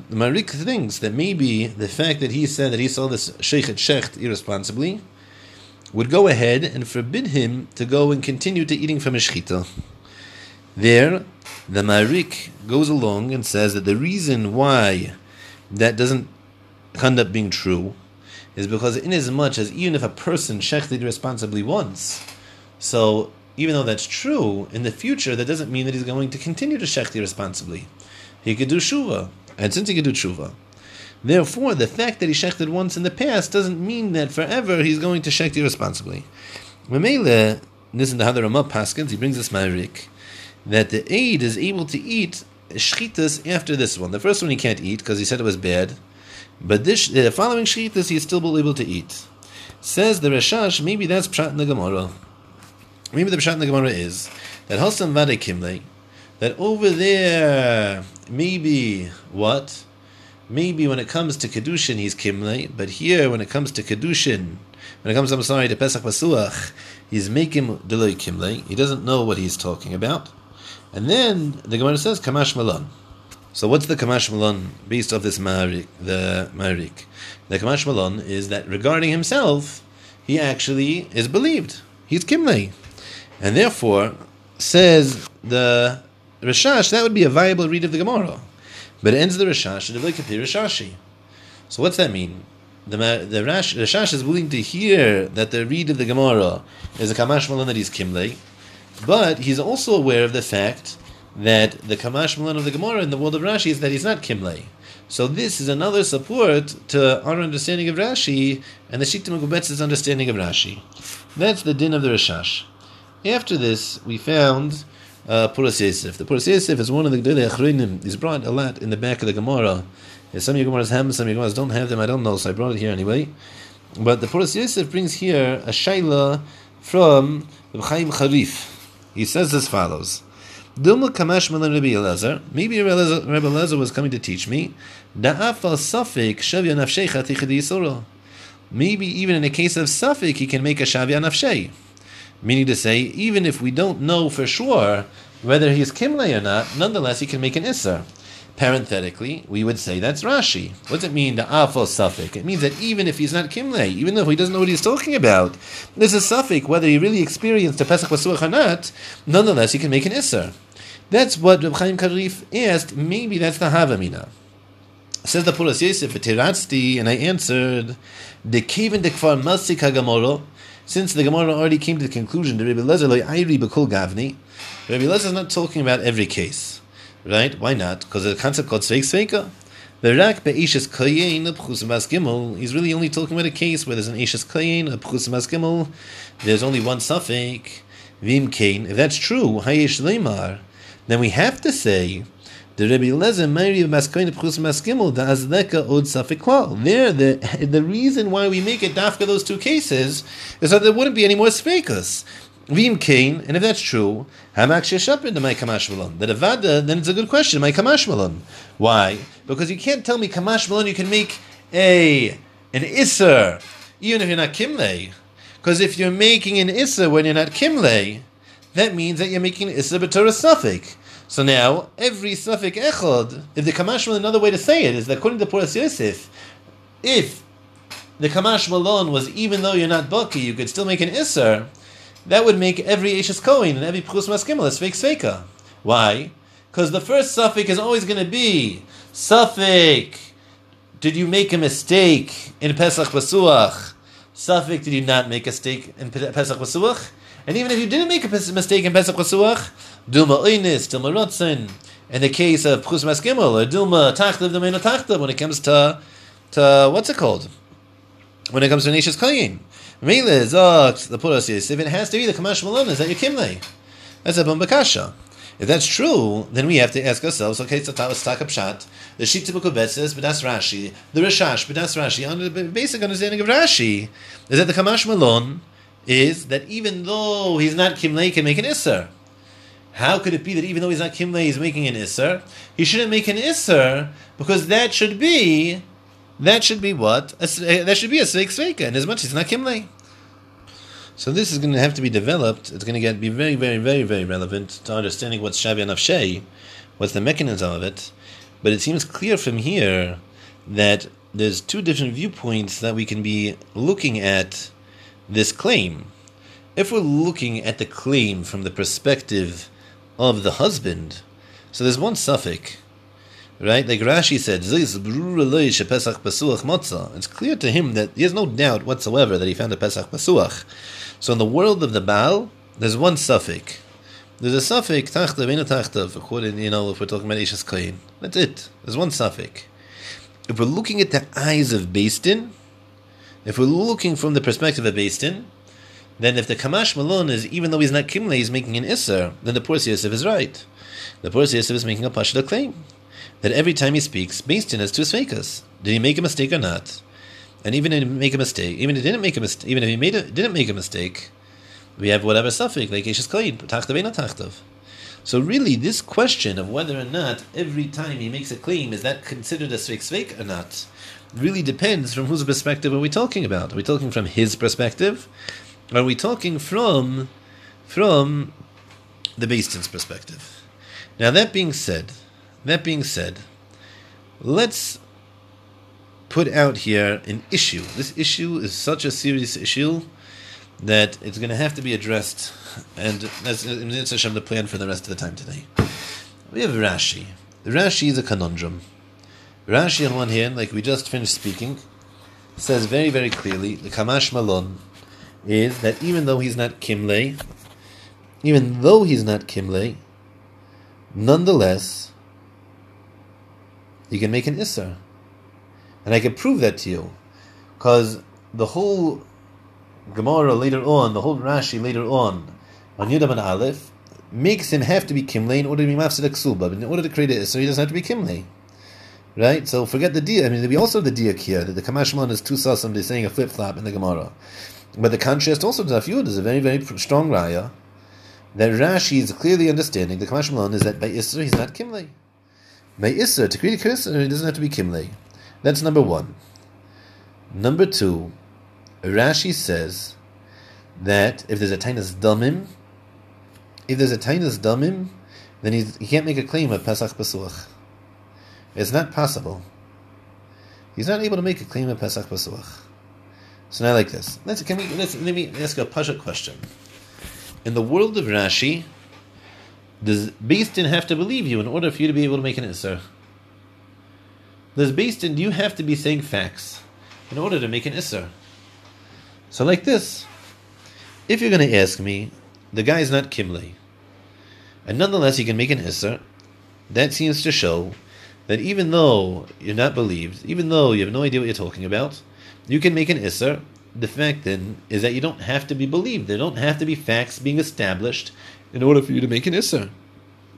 Speaker 1: Marik thinks that maybe the fact that he said that he saw this sheikhet shecht irresponsibly would go ahead and forbid him to go and continue to eating from a shechita. There, the Marik goes along and says that the reason why that doesn't end up being true is because inasmuch as even if a person shechted irresponsibly once, so even though that's true, in the future, that doesn't mean that he's going to continue to shechti responsibly. He could do shuva, and since he could do shuva, therefore, the fact that he shechted once in the past doesn't mean that forever he's going to shechti responsibly. Memele, listen to how the Ramah Paskins, he brings this Maharik, that the aid is able to eat shchitas after this one. The first one he can't eat because he said it was bad, but this the following shchitas he's still able to eat. Says the Rashash, maybe that's pshat in the Gemara. Maybe the Pshat in the Gemara is that Hasan Vade Kimle, that over there, maybe what? Maybe when it comes to Kedushin, he's Kimle, but here, when it comes to Kedushin, when it comes, I'm sorry, to Pesach Pasuach, he's making Deloy Kimle. He doesn't know what he's talking about. And then the Gemara says, Kamash Malon. So what's the Kamash Malon based off this Marik, the Marik? The Kamash Malon is that regarding himself, he actually is believed. He's Kimle. And therefore, says the Rashash, that would be a viable read of the Gemara. But it ends the Rashash, and it Rashashi. So what's that mean? The, the Rash, Rashash is willing to hear that the read of the Gemara is a Kamash Malan that he's Kimle, but he's also aware of the fact that the Kamash Malan of the Gemara in the world of Rashi is that he's not Kimle. So this is another support to our understanding of Rashi and the Shita Mekubetzes's understanding of Rashi. That's the din of the Rashash. After this, we found uh, Puras Yosef. The Puras Yosef is one of the Gdele Achronim. He's brought a lot in the back of the Gemara. Some of your Gemaras have some of your Gemaras don't have them. I don't know, so I brought it here anyway. But the Puras Yosef brings here a Shaila from Chaim Charif. He says as follows. Kamash Rabbi Elazar. Maybe Rabbi Elazar was coming to teach me. Da'afal Safik Shavya Maybe even in a case of Safik, he can make a Shavya Nafshei. Meaning to say, even if we don't know for sure whether he's Kimle or not, nonetheless he can make an Isser. Parenthetically, we would say that's Rashi. What does it mean, the Afo suffix? It means that even if he's not Kimle, even though he doesn't know what he's talking about, there's a suffix, whether he really experienced the Pesach Pasuach or not, nonetheless he can make an Isser. That's what Reb Chaim Karif asked. Maybe that's the Havamina. Says the Puras Yosef, and I answered, the Kevin de Kfar Masik HaGamoro, since the Gemara already came to the conclusion that Rabbi Lezer ayri bekul gavni, Rabbi Lezer is not talking about every case, right? Why not? Because the concept called sveik sveika. The rak be'ishes kayin a pchusim gimel. He's really only talking about a case where there's an ishes kayin a pchusim gimel. There's only one suffix vim kain. If that's true, hayesh leimar, then we have to say the Rebbe Lezer Maskoin Pchus Od Safiklal. There, the the reason why we make it dafka those two cases is that there wouldn't be any more sfekas. Vim Kain, and if that's true, Hamak Sheshapin to my Kamashmalon. The Avada, then it's a good question, my Kamashmalon. Why? Because you can't tell me Kamashmalon you can make a an Isser, even if you're not Kimle. Because if you're making an Isser when you're not Kimle, that means that you're making Isser B'Torah Suffolk. So now, every suffix echod, if the Kamash another way to say it is that according to Puras Yosef, if the Kamash Malon was even though you're not Baki, you could still make an Isser, that would make every Ashes Kohen and every Pchus Maskimel a Sveik Sveika. Why? Because the first suffix is always going to be suffix. Did you make a mistake in Pesach Pasuach? Suffix, did you not make a mistake in Pesach Pasuach? And even if you didn't make a mistake in Pesach Pasuach, Dilma Oinis, Dilma Rotzen. In the case of Pchus Maskimel, or Dilma Tachtav, Dilma Tachtav, when it comes to, to, what's it called? When it comes to Nishas Kayin. Mele Zogt, the Puras if it has to be the Kamash Malon, is that your Kimle? That's a Bumbakasha. If that's true, then we have to ask ourselves, okay, so that was Pshat, the Shitibukubet says, but that's Rashi, the Rashash, but that's Rashi. Under the basic understanding of Rashi is that the Kamash Malon is that even though he's not Kimle, he can make an Isser. How could it be that even though he's not Kimle, he's making an Isser? He shouldn't make an Isser because that should be, that should be what? A, eh, that should be a Sveik Sveika, and as much as it's not Kimle. So this is going to have to be developed. It's going to get be very, very, very, very relevant to understanding what's Shavi Nafshei, what's the mechanism of it. But it seems clear from here that there's two different viewpoints that we can be looking at this claim. If we're looking at the claim from the perspective of the husband. So there's one suffix, right? Like Rashi said, it's clear to him that he has no doubt whatsoever that he found a Pesach Pasuach. So in the world of the Baal, there's one suffix. There's a suffix, tachtav, ena tachtav, according, you know, if we're talking about Ishas Kain. That's it. There's one suffix. If we're looking at the eyes of Din, if we're looking from the perspective of Din then if the Kamash Malon is, even though he's not Kimle, he's making an Isser, then the Puras Yosef is right. The Puras Yosef is making a Pashta claim that every time he speaks, Beis Din has two Sveikas. Did he make a mistake or not? And even if he make a mistake, even if he didn't make a mistake, even if he made a, didn't make a mistake, we have whatever suffix like Yeshus Koyin, Tachtav not Tachtav. So really, this question of whether or not every time he makes a claim is that considered a sveik sveik or not, really depends from whose perspective are we talking about. Are we talking from his perspective, are we talking from from the Beis Din's perspective? Now that being said, that being said, let's put out here an issue. This issue is such a serious issue that it's going to have to be addressed, and that's the plan for the rest of the time today. We have Rashi. Rashi is a conundrum. Rashi, on one hand, like we just finished speaking, says very, very clearly the Kamash Malon is that even though he's not Kimle, even though he's not Kimle, nonetheless, you can make an Isser. And I can prove that to you. Because the whole Gemara later on, the whole Rashi later on, on Yudam and Aleph, makes him have to be Kimle in order to be Mafsid Ksuba. But in order to create it, so he doesn't have to be Kimle. Right? So forget the dia. I mean, we also have the diak here, that the Kamashman is two sasam, they're saying a flip flop in the Gemara. But the contrast also to Afyud is a very, very strong raya that Rashi is clearly understanding the Kamash Malon is that by Isra he's not Kimle. By Isra, to create a Isra, uh, he doesn't have to be Kimle. That's number one. Number two, Rashi says that if there's a tainus damim, if there's a tainus damim, then he can't make a claim of Pesach Pasuach. It's not possible. He's not able to make a claim of Pesach Pasuach. So now, like this, let's can we let's, let me ask a pasha question. In the world of Rashi, does Din have to believe you in order for you to be able to make an Isser? Does Din, do you have to be saying facts in order to make an Isser? So like this, if you're going to ask me, the guy is not Kimley, and nonetheless he can make an Isser, that seems to show that even though you're not believed, even though you have no idea what you're talking about, you can make an Isser. The fact then is that you don't have to be believed. There don't have to be facts being established in order for you to make an Isser.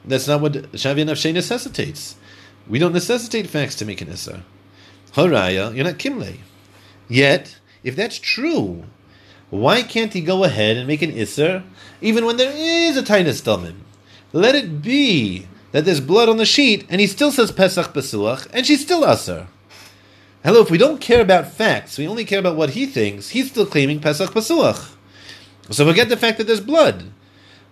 Speaker 1: That's not what Shavi Nafshe necessitates. We don't necessitate facts to make an Isser. Haraya, you're not Kimley. Yet, if that's true, why can't he go ahead and make an Isser even when there is a tainas damim? Let it be that there's blood on the sheet and he still says Pesach Pasuach and she's still Asser. Hello, if we don't care about facts, we only care about what he thinks, he's still claiming Pesach Pasuach. So forget the fact that there's blood.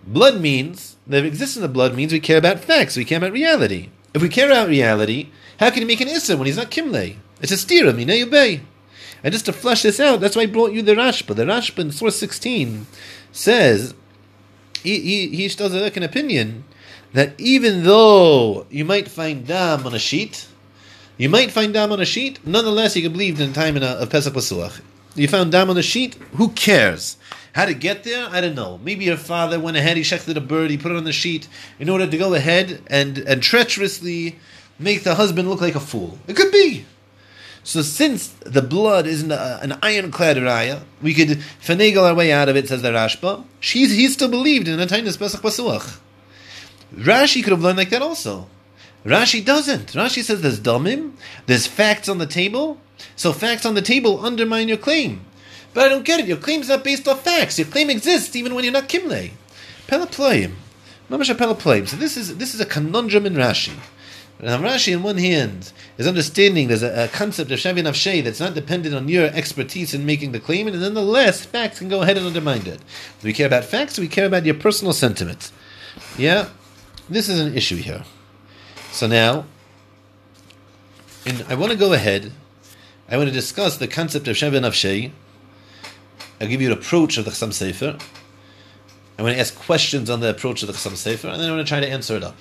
Speaker 1: Blood means, the existence of blood means we care about facts, we care about reality. If we care about reality, how can he make an Isser when he's not Kimle? It's a stira, mina yubei. And just to flush this out, that's why I brought you the Rashba. The Rashba in source 16 says, he, he, he does an opinion that even though you might find dam on a sheet, you might find dam on a sheet, nonetheless you can believe in the time in a, of Pesach Pasuach. You found dam on the sheet, who cares? How to get there? I don't know. Maybe your father went ahead, he shechted a bird, he put it on the sheet in order to go ahead and, and treacherously make the husband look like a fool. It could be. So since the blood is an, uh, an ironclad raya, we could finagle our way out of it, says the Rashba. She's, he still believed in a tainis Pesach Pasuach. Rashi could have learned like that also. Rashi doesn't. Rashi says there's damim, there's facts on the table, so facts on the table undermine your claim. But I don't get it. Your claim's not based off facts. Your claim exists even when you're not kimle. Pelaploim. Mamash pelaploim. So this is this is a conundrum in Rashi. Now Rashi, on one hand, is understanding there's a, a concept of Shavi Nafshe that's not dependent on your expertise in making the claim, and nonetheless, facts can go ahead and undermine it. Do we care about facts? Do we care about your personal sentiments? Yeah, this is an issue here. So now, and I want to go ahead. I want to discuss the concept of Shavi Nafshe. I'll give you an approach of the Chassam Sofer. I want to ask questions on the approach of the Chassam Sofer, and then I want to try to answer it up.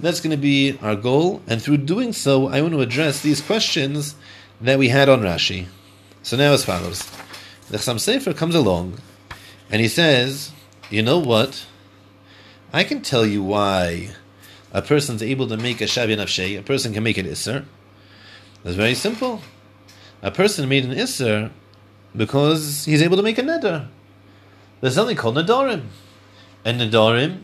Speaker 1: That's going to be our goal, and through doing so, I want to address these questions that we had on Rashi. So now, as follows: the Chassam Sofer comes along, and he says, "You know what? I can tell you why a person's able to make a shavi nafshe. A person can make an isser. That's very simple. A person made an isser because he's able to make a neder. There's something called nedarim, and nedarim."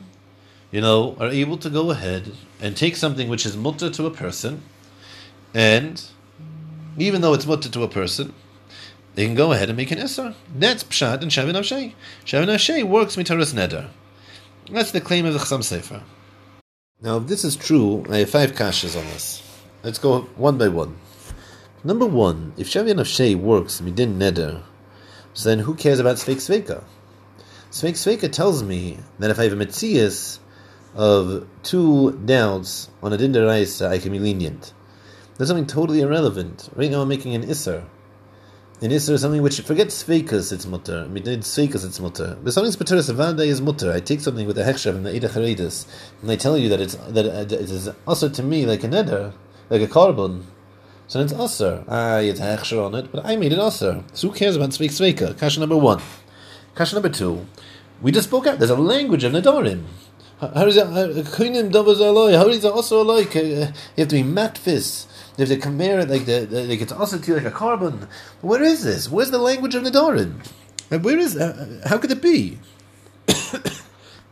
Speaker 1: you know, are able to go ahead and take something which is mutter to a person, and even though it's mutter to a person, they can go ahead and make an isser. That's pshat and shavin avshei. Shavin avshei works mitaras neder. That's the claim of the Chassam Sofer. Now, if this is true, I have five kashas on this. Let's go one by one. Number one, if Shavin Avshei works midin neder, so then who cares about Sveik Sveika? Sveik Sveika tells me that if I have a Metzias of two doubts on a din I can be lenient. There's something totally irrelevant. Right now I'm making an isser. An isser is something which, forget sveikas, it's mutter. Midnid sveikas, it's mutter. But something's pateris avada is mutter. I take something with the hechshav and the eda charedis, and I tell you that it's that it is also to me like a neder, like a carbon. So it's usher. Ah, it's a on it, but I made it usher. So who cares about sveik sveika? Kasha number one. Kasha number two. We just spoke out. There's a language of nedarim. How is it? How is it also aloi? You have to be matfis. Have to compare like the, like it's also to like a carbon. Where is this? Where's the language of Nadarin? Where is? Uh, how could it be?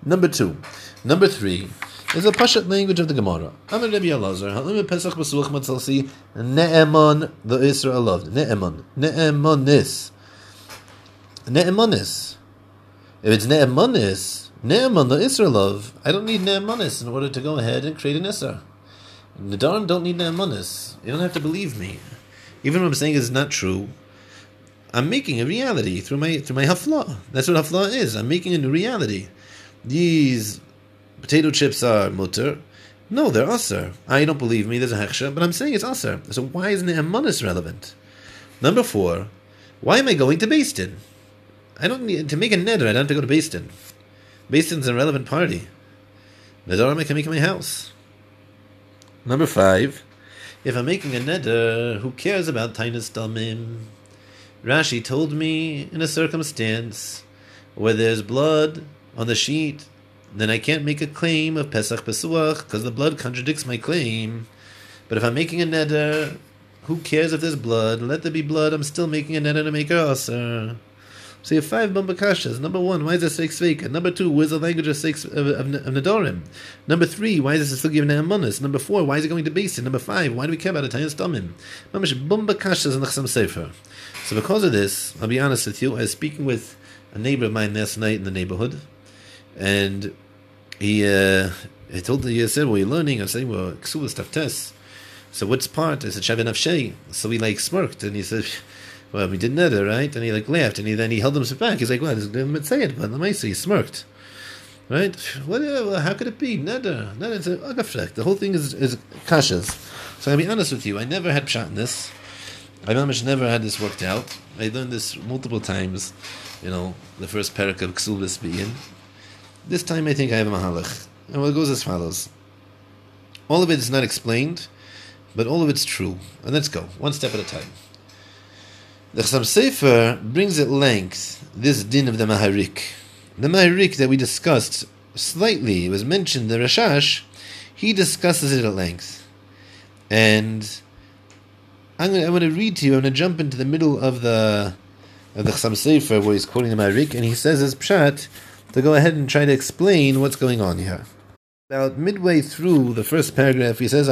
Speaker 1: Number two, number three. is a Pashat language of the Gemara. I'm a Rabbi Elazar. Halim Pesach Pasuach Matzalsi Ne'eman the Israel loved Ne'eman Ne'emanis Ne'emanis. If it's Ne'emanis, Ne'eman, the Israelov, I don't need Ne'emanis in order to go ahead and create an Isra. Nadarim don't need Ne'emanis. You don't have to believe me. Even what I'm saying is not true. I'm making a reality through my through my hafla. That's what hafla is. I'm making a new reality. These potato chips are mutter. No, they're aser. I don't believe me. There's a heksha, but I'm saying it's aser. So why isn't the emunis relevant? Number four, why am I going to Din? I don't need to make a neder. I don't have to go to Din. Din's a relevant party. Neder I can make in my house. Number five, if I'm making a neder, who cares about tainus damim? Rashi told me in a circumstance where there's blood on the sheet, then I can't make a claim of Pesach Pasuach because the blood contradicts my claim. But if I'm making a neder, who cares if there's blood? Let there be blood. I'm still making a neder to make a aser. So you have five bambakashas. Number one, why is there six sveka? Number two, where's the language of six of, of, of Nadorim? Number three, why is a sugi of Ne'amonis? Number four, why is it going to Beis Din? Number five, why do we care about Italian stomim? Mamish bambakashas in the Chasam Sofer. So because of this, I'll be honest with you, I was speaking with a neighbor of mine last night in the neighborhood, and he uh, he told me, he said, well, you're learning. I said, well, Ksuva stuff tests. So what's part? I said, Shavin. So he like smirked, and he said, well, we did nether, right? And he like laughed, and he then he held himself back. He's like, well, say it, but the he smirked. Right? What, uh, how could it be? Nether. Nether is agafrek. The whole thing is, is kashas. So I'll be honest with you, I never had pshat in this. I never had this worked out. I learned this multiple times, you know, the first parak of Ksubis being. This time I think I have a mahalach. And well, it goes as follows. All of it is not explained, but all of it's true. And let's go, one step at a time. The Chasam Sofer brings at length this din of the Maharik. The Maharik that we discussed slightly, was mentioned the Rashash, he discusses it at length. And I'm going, to, I'm going to read to you, I'm going to jump into the middle of the of the Chasam Sofer where he's quoting the Maharik, and he says as Pshat to go ahead and try to explain what's going on here. About midway through the first paragraph, he says,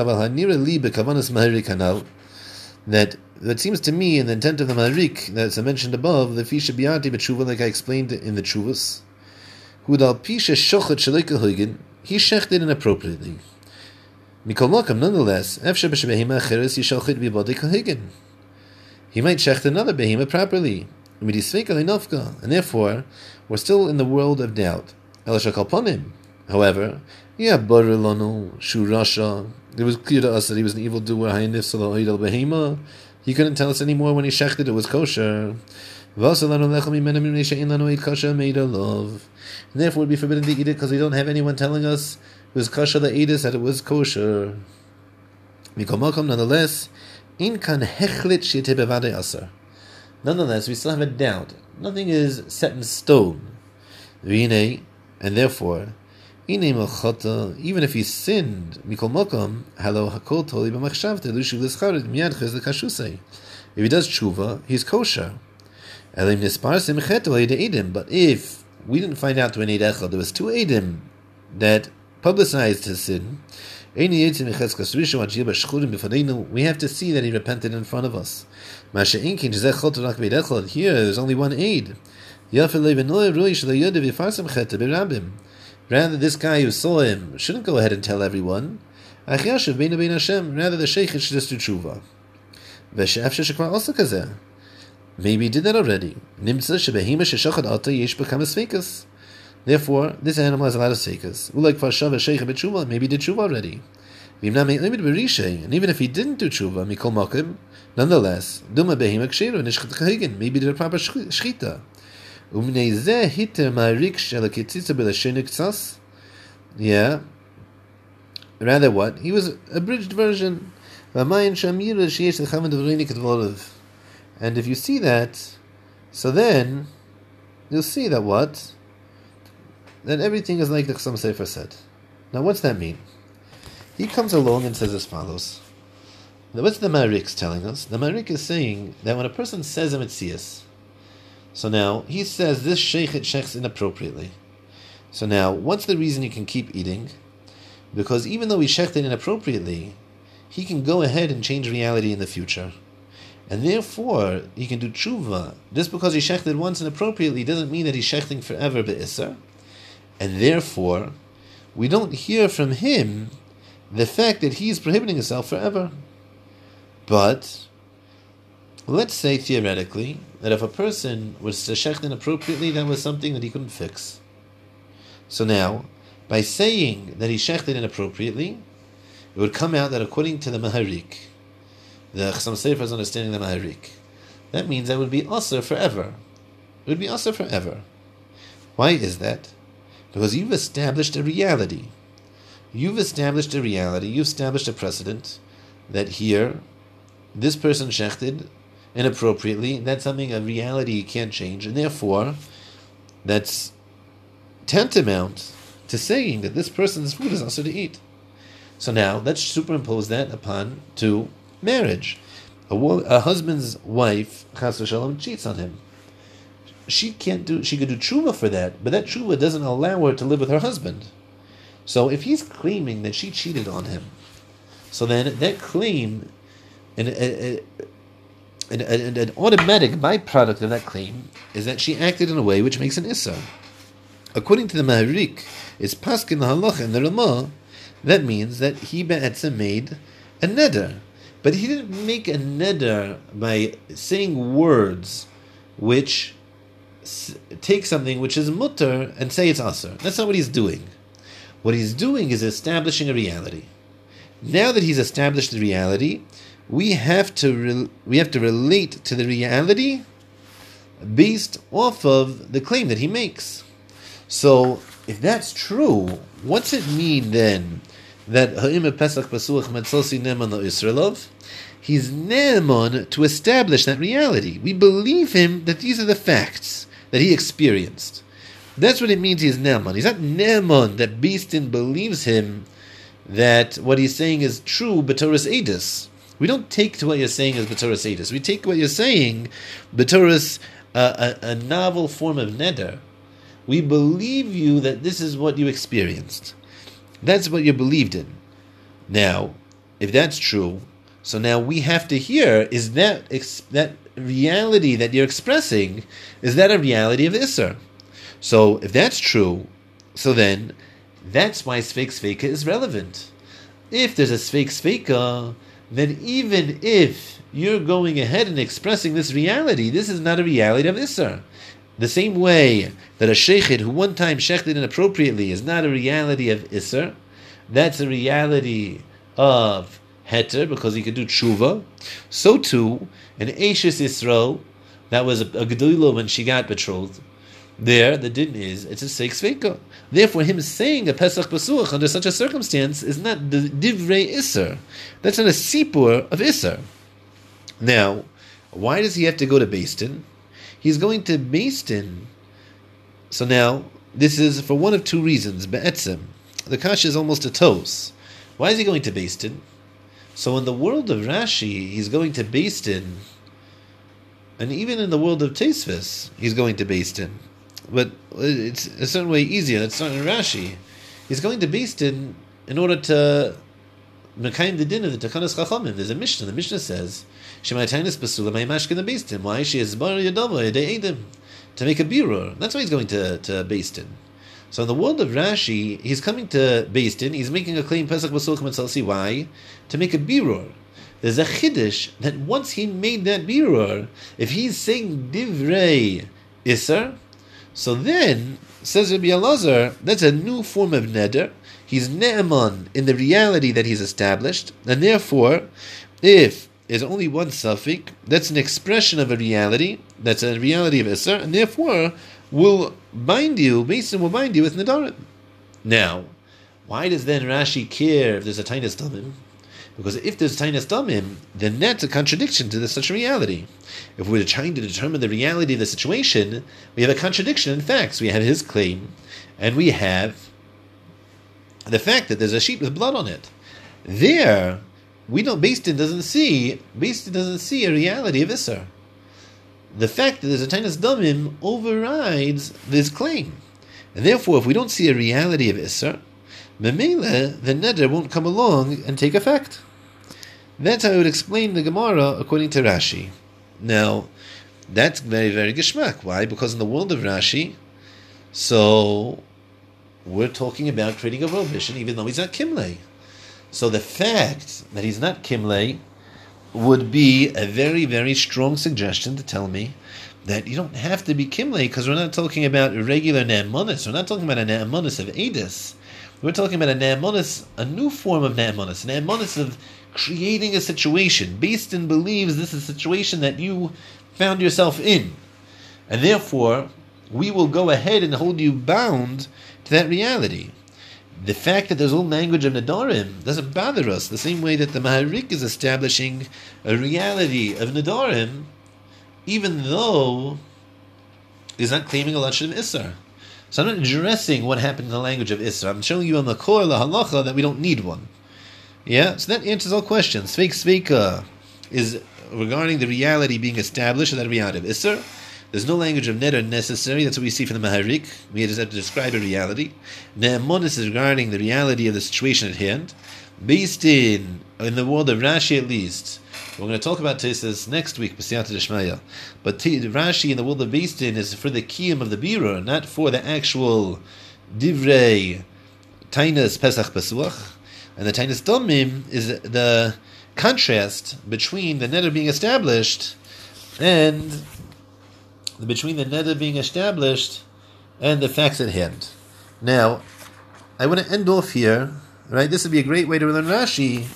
Speaker 1: that that seems to me in the intent of the Marik that's mentioned above, the Fisha Biati B'tshuva, like I explained in the Chuvas, who dal Pisha Shochet Shalika Huygen, he shechted inappropriately. Mikol Makam, nonetheless, Efsha B'Shebehima Acheres Yishalchit B'Bodei Kahuygen. He might shecht another behema properly, and therefore we're still in the world of doubt. However, yeah, Barilano, Shurasha, it was clear to us that he was an evil doer, he couldn't tell us anymore when he shechted it was kosher. And therefore, would be forbidden to eat it because we don't have anyone telling us it was kosher that ate us that it was kosher. Nonetheless, Nonetheless, we still have a doubt. Nothing is set in stone. And therefore, even if he sinned, mikol mokom, halo hakol toli b'machshavte lushu l'scharid miyad chez l'kashusei. If he does tshuva, he's kosher. Elim nisparsim cheto edim. But if we didn't find out to an eid echad, there was two edim that publicized his sin. We have to see that he repented in front of us. Here, there's only one aid. Rather, this guy who saw him shouldn't go ahead and tell everyone. Rather, the sheikh should just do tshuva. Maybe he did that already. Therefore, this animal has a lot of sekas. Maybe he did tshuva already. And even if he didn't do tshuva, nonetheless, duma behima ksheru nishchat kahigin. maybe he did a proper shchita. Yeah. Rather what? He was a abridged version. And if you see that, so then you'll see that what? Then everything is like the Chassam Sofer said. Now what's that mean? He comes along and says as follows. Now what's the Marik's telling us? The Marik is saying that when a person says a mitzvah so now he says this sheikhet shechs inappropriately. So now, what's the reason he can keep eating? Because even though he shechted inappropriately, he can go ahead and change reality in the future. And therefore, he can do tshuva. Just because he shechted once inappropriately doesn't mean that he's shechting forever be'isr. And therefore, we don't hear from him the fact that he's prohibiting himself forever. But, let's say theoretically, that if a person was to shechtin appropriately, that was something that he couldn't fix. So now, by saying that he shechted inappropriately, it would come out that according to the Maharik, the Chassam Sofer is understanding the Maharik, that means that would be also forever. It would be also forever. Why is that? Because you've established a reality. You've established a reality, you've established a precedent that here, this person shechted inappropriately, that's something, a reality can't change, and therefore, that's tantamount to saying that this person's food is also to eat. So now, let's superimpose that upon to marriage. A, a husband's wife, chas shalom, cheats on him. She can't do. She could do tshuva for that, but that tshuva doesn't allow her to live with her husband. So if he's claiming that she cheated on him, so then that claim, an, uh, uh, an, an, an automatic byproduct of that claim is that she acted in a way which makes an issa. According to the Maharik, it's paskin halacha and the Ramah. That means that he be'etzem made a neder, but he didn't make a neder by saying words which take something which is mutter and say it's aser. That's not what he's doing. What he's doing is establishing a reality. Now that he's established the reality, we have to re- we have to relate to the reality based off of the claim that he makes. So, if that's true, what's it mean then that Ha'im Pesach Neman? He's Neman to establish that reality. We believe him that these are the facts that he experienced. That's what it means he's Neman. He's not Neman that Beis Din believes him that what he's saying is true, but B'Torah's Edis. We don't take to what you're saying as B'Torah's Edis. We take what you're saying, B'Torah's uh, a, a novel form of neder. We believe you that this is what you experienced. That's what you believed in. Now, if that's true, so now we have to hear is that that reality that you're expressing is that a reality of Isser? So if that's true, so then that's why Sveik Sveika is relevant. If there's a Sveik Sveika, then even if you're going ahead and expressing this reality, this is not a reality of Isser. The same way that a sheikhid who one time shechted inappropriately is not a reality of Isser, that's a reality of Heter because he could do tshuva. So too, an Ashes Israel, that was a, a when she got betrothed, there, the din is, it's a seik. Therefore, him saying a Pesach Basuach under such a circumstance is not the divrei Isser. That's not a sipur of Isser. Now, why does he have to go to Beis Din? He's going to Beis Din. So now, this is for one of two reasons. Be'etzim. The Kash is almost a toast. Why is he going to Beis Din? So in the world of Rashi, he's going to Beis Din. And even in the world of Tesvis, he's going to Beis Din but it's a certain way easier. It's not in Rashi. He's going to Beis Din in order to Mekayim the din of the Takanas Chachamim. There's a Mishnah. The Mishnah says, Shemaytainis Basula Maymashkin the Beis Din. Why? She is Bar Yadava Edim. To make a birur. That's why he's going to, to Beis Din. So in the world of Rashi, he's coming to Beis Din. He's making a claim Pesach Basul Kamatsalsi. Why? To make a birur. There's a chiddush that once he made that birur, if he's saying divrei iser, so then, says Rabbi Elazar, that's a new form of neder. He's ne'eman in the reality that he's established, and therefore, if there's only one suffik, that's an expression of a reality, that's a reality of Isser, and therefore will bind you, Mason will bind you with Nadarim. Now, why does then Rashi care if there's a tainas damim? Because if there's tainas damim, then that's a contradiction to the, such reality. If we're trying to determine the reality of the situation, we have a contradiction in facts. We have his claim, and we have the fact that there's a sheet with blood on it. There, we know Beis Din doesn't see Beis Din doesn't see a reality of Isser. The fact that there's a tainas damim overrides this claim, and therefore, if we don't see a reality of Isser, Memele, the neder won't come along and take effect. That's how I would explain the Gemara according to Rashi. Now, that's very, very geschmack. Why? Because in the world of Rashi, so we're talking about creating a prohibition, even though he's not Kimle. So the fact that he's not Kimle would be a very, very strong suggestion to tell me that you don't have to be kimle because we're not talking about regular ne'emonis. We're not talking about a ne'emonis of edis. We're talking about a ne'emonis, a new form of ne'emonis, a ne'emonis of creating a situation. Beis Din believes this is a situation that you found yourself in. And therefore, we will go ahead and hold you bound to that reality. The fact that there's a language of Nadarim doesn't bother us, the same way that the Maharik is establishing a reality of Nadarim, even though he's not claiming a Lashon of Isser. So I'm not addressing what happened in the language of Isser. I'm showing you on the core, the halacha, that we don't need one. Yeah, so that answers all questions. Sveik Sveika uh, is regarding the reality being established, that reality of Isser. There's no language of neder necessary. That's what we see from the Maharik. We just have to describe a reality. Ne'emonis is regarding the reality of the situation at hand. Beis Din, in the world of Rashi at least, we're going to talk about this next week, B'siyata Deshmaya. But Rashi in the world of Beis Din is for the kiyum of the birur, not for the actual divrei tainas pesach pasuach. And the tainas domim is the contrast between the neder being established and between the neder being established and the facts at hand. Now, I want to end off here, right? This would be a great way to learn Rashi.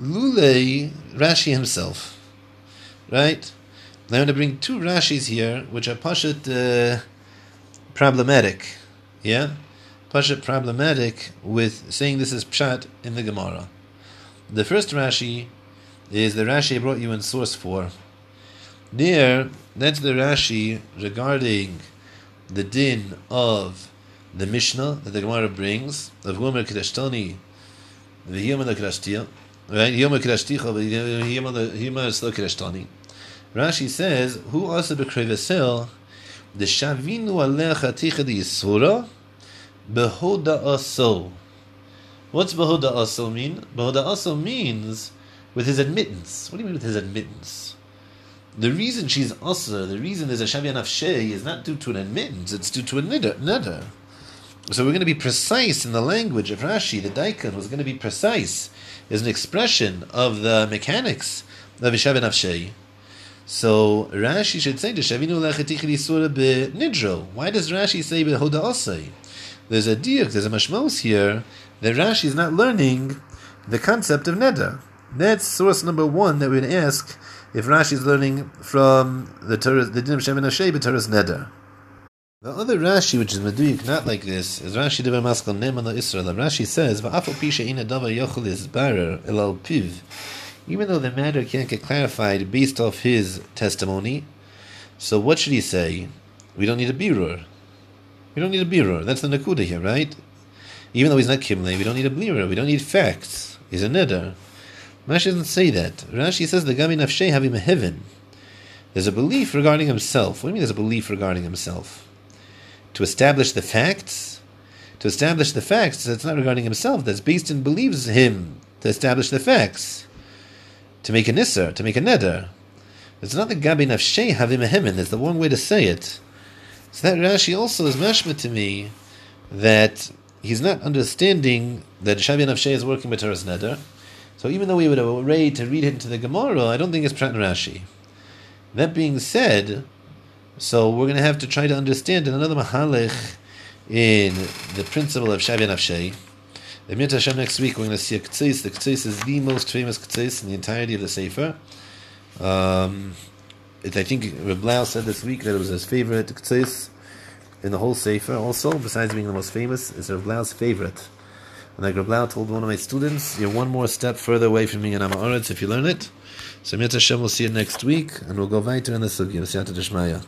Speaker 1: Lule, Rashi himself, right? I want to bring two Rashis here, which are Pashat uh, problematic, yeah? Pashat problematic with saying this is Pshat in the Gemara. The first Rashi is the Rashi I brought you in source for. There, that's the Rashi regarding the din of the Mishnah that the Gemara brings of Gomer Kedashtani, the Yom Kedashtia, right? Yom Kedashticha, Yom Kedashtani. Rashi says, "Who also bekrevesel the shavinu alecha ticha di yisura behoda aso." What's behoda aso mean? Behoda aso means with his admittance. What do you mean with his admittance? The reason she's also the reason there's a Shavya Nafshei is not due to an admittance, it's due to a neder. So we're going to be precise in the language of Rashi. The Daikon was going to be precise as an expression of the mechanics of Shavya Nafshei. So Rashi should say. Why does Rashi say behoda osay? There's a diuk, there's a mashmos here that Rashi is not learning the concept of neder. That's source number one that we'd ask if Rashi is learning from the Torah, the Din of Shem and Hashem, Torah's Neder. The other Rashi, which is Meduyik, not like this, is Rashi Devar Maskal Neman Israel. Rashi says, "Va'afal pisha ina davar yochel is barer elal piv." Even though the matter can't get clarified based off his testimony, so what should he say? We don't need a birur. We don't need a birur. That's the nakuda here, right? Even though he's not kimle, we don't need a birur. We don't need facts. He's a neder. Rashi doesn't say that. Rashi says the Gami Nafshei Havim Heaven. There's a belief regarding himself. What do you mean there's a belief regarding himself? To establish the facts? To establish the facts, that's not regarding himself. That's Beis Din believes him to establish the facts. To make a nisser, to make a neder. It's not the Gabi Nafshei Havim Heaven. That's the wrong way to say it. So that Rashi also is mashma to me that he's not understanding that Shabi Nafshei is working with Torah's neder. So even though we would have read to read it into the Gemara, I don't think it's Prat Rashi. That being said, so we're going to have to try to understand another mahalech in the principle of Shavya Nafshei. The Mir Hashem next week we're going to see a K'tzis. The K'tzis is the most famous K'tzis in the entirety of the Sefer. Um, it, I think Reb Blau said this week that it was his favorite K'tzis in the whole Sefer. Also, besides being the most famous, it's Reb Blau's favorite. And like Reb Blau told one of my students, you're one more step further away from me in Amaretz if you learn it. So Mitzvah Hashem we'll see you next week, and we'll go weiter in the Sugya.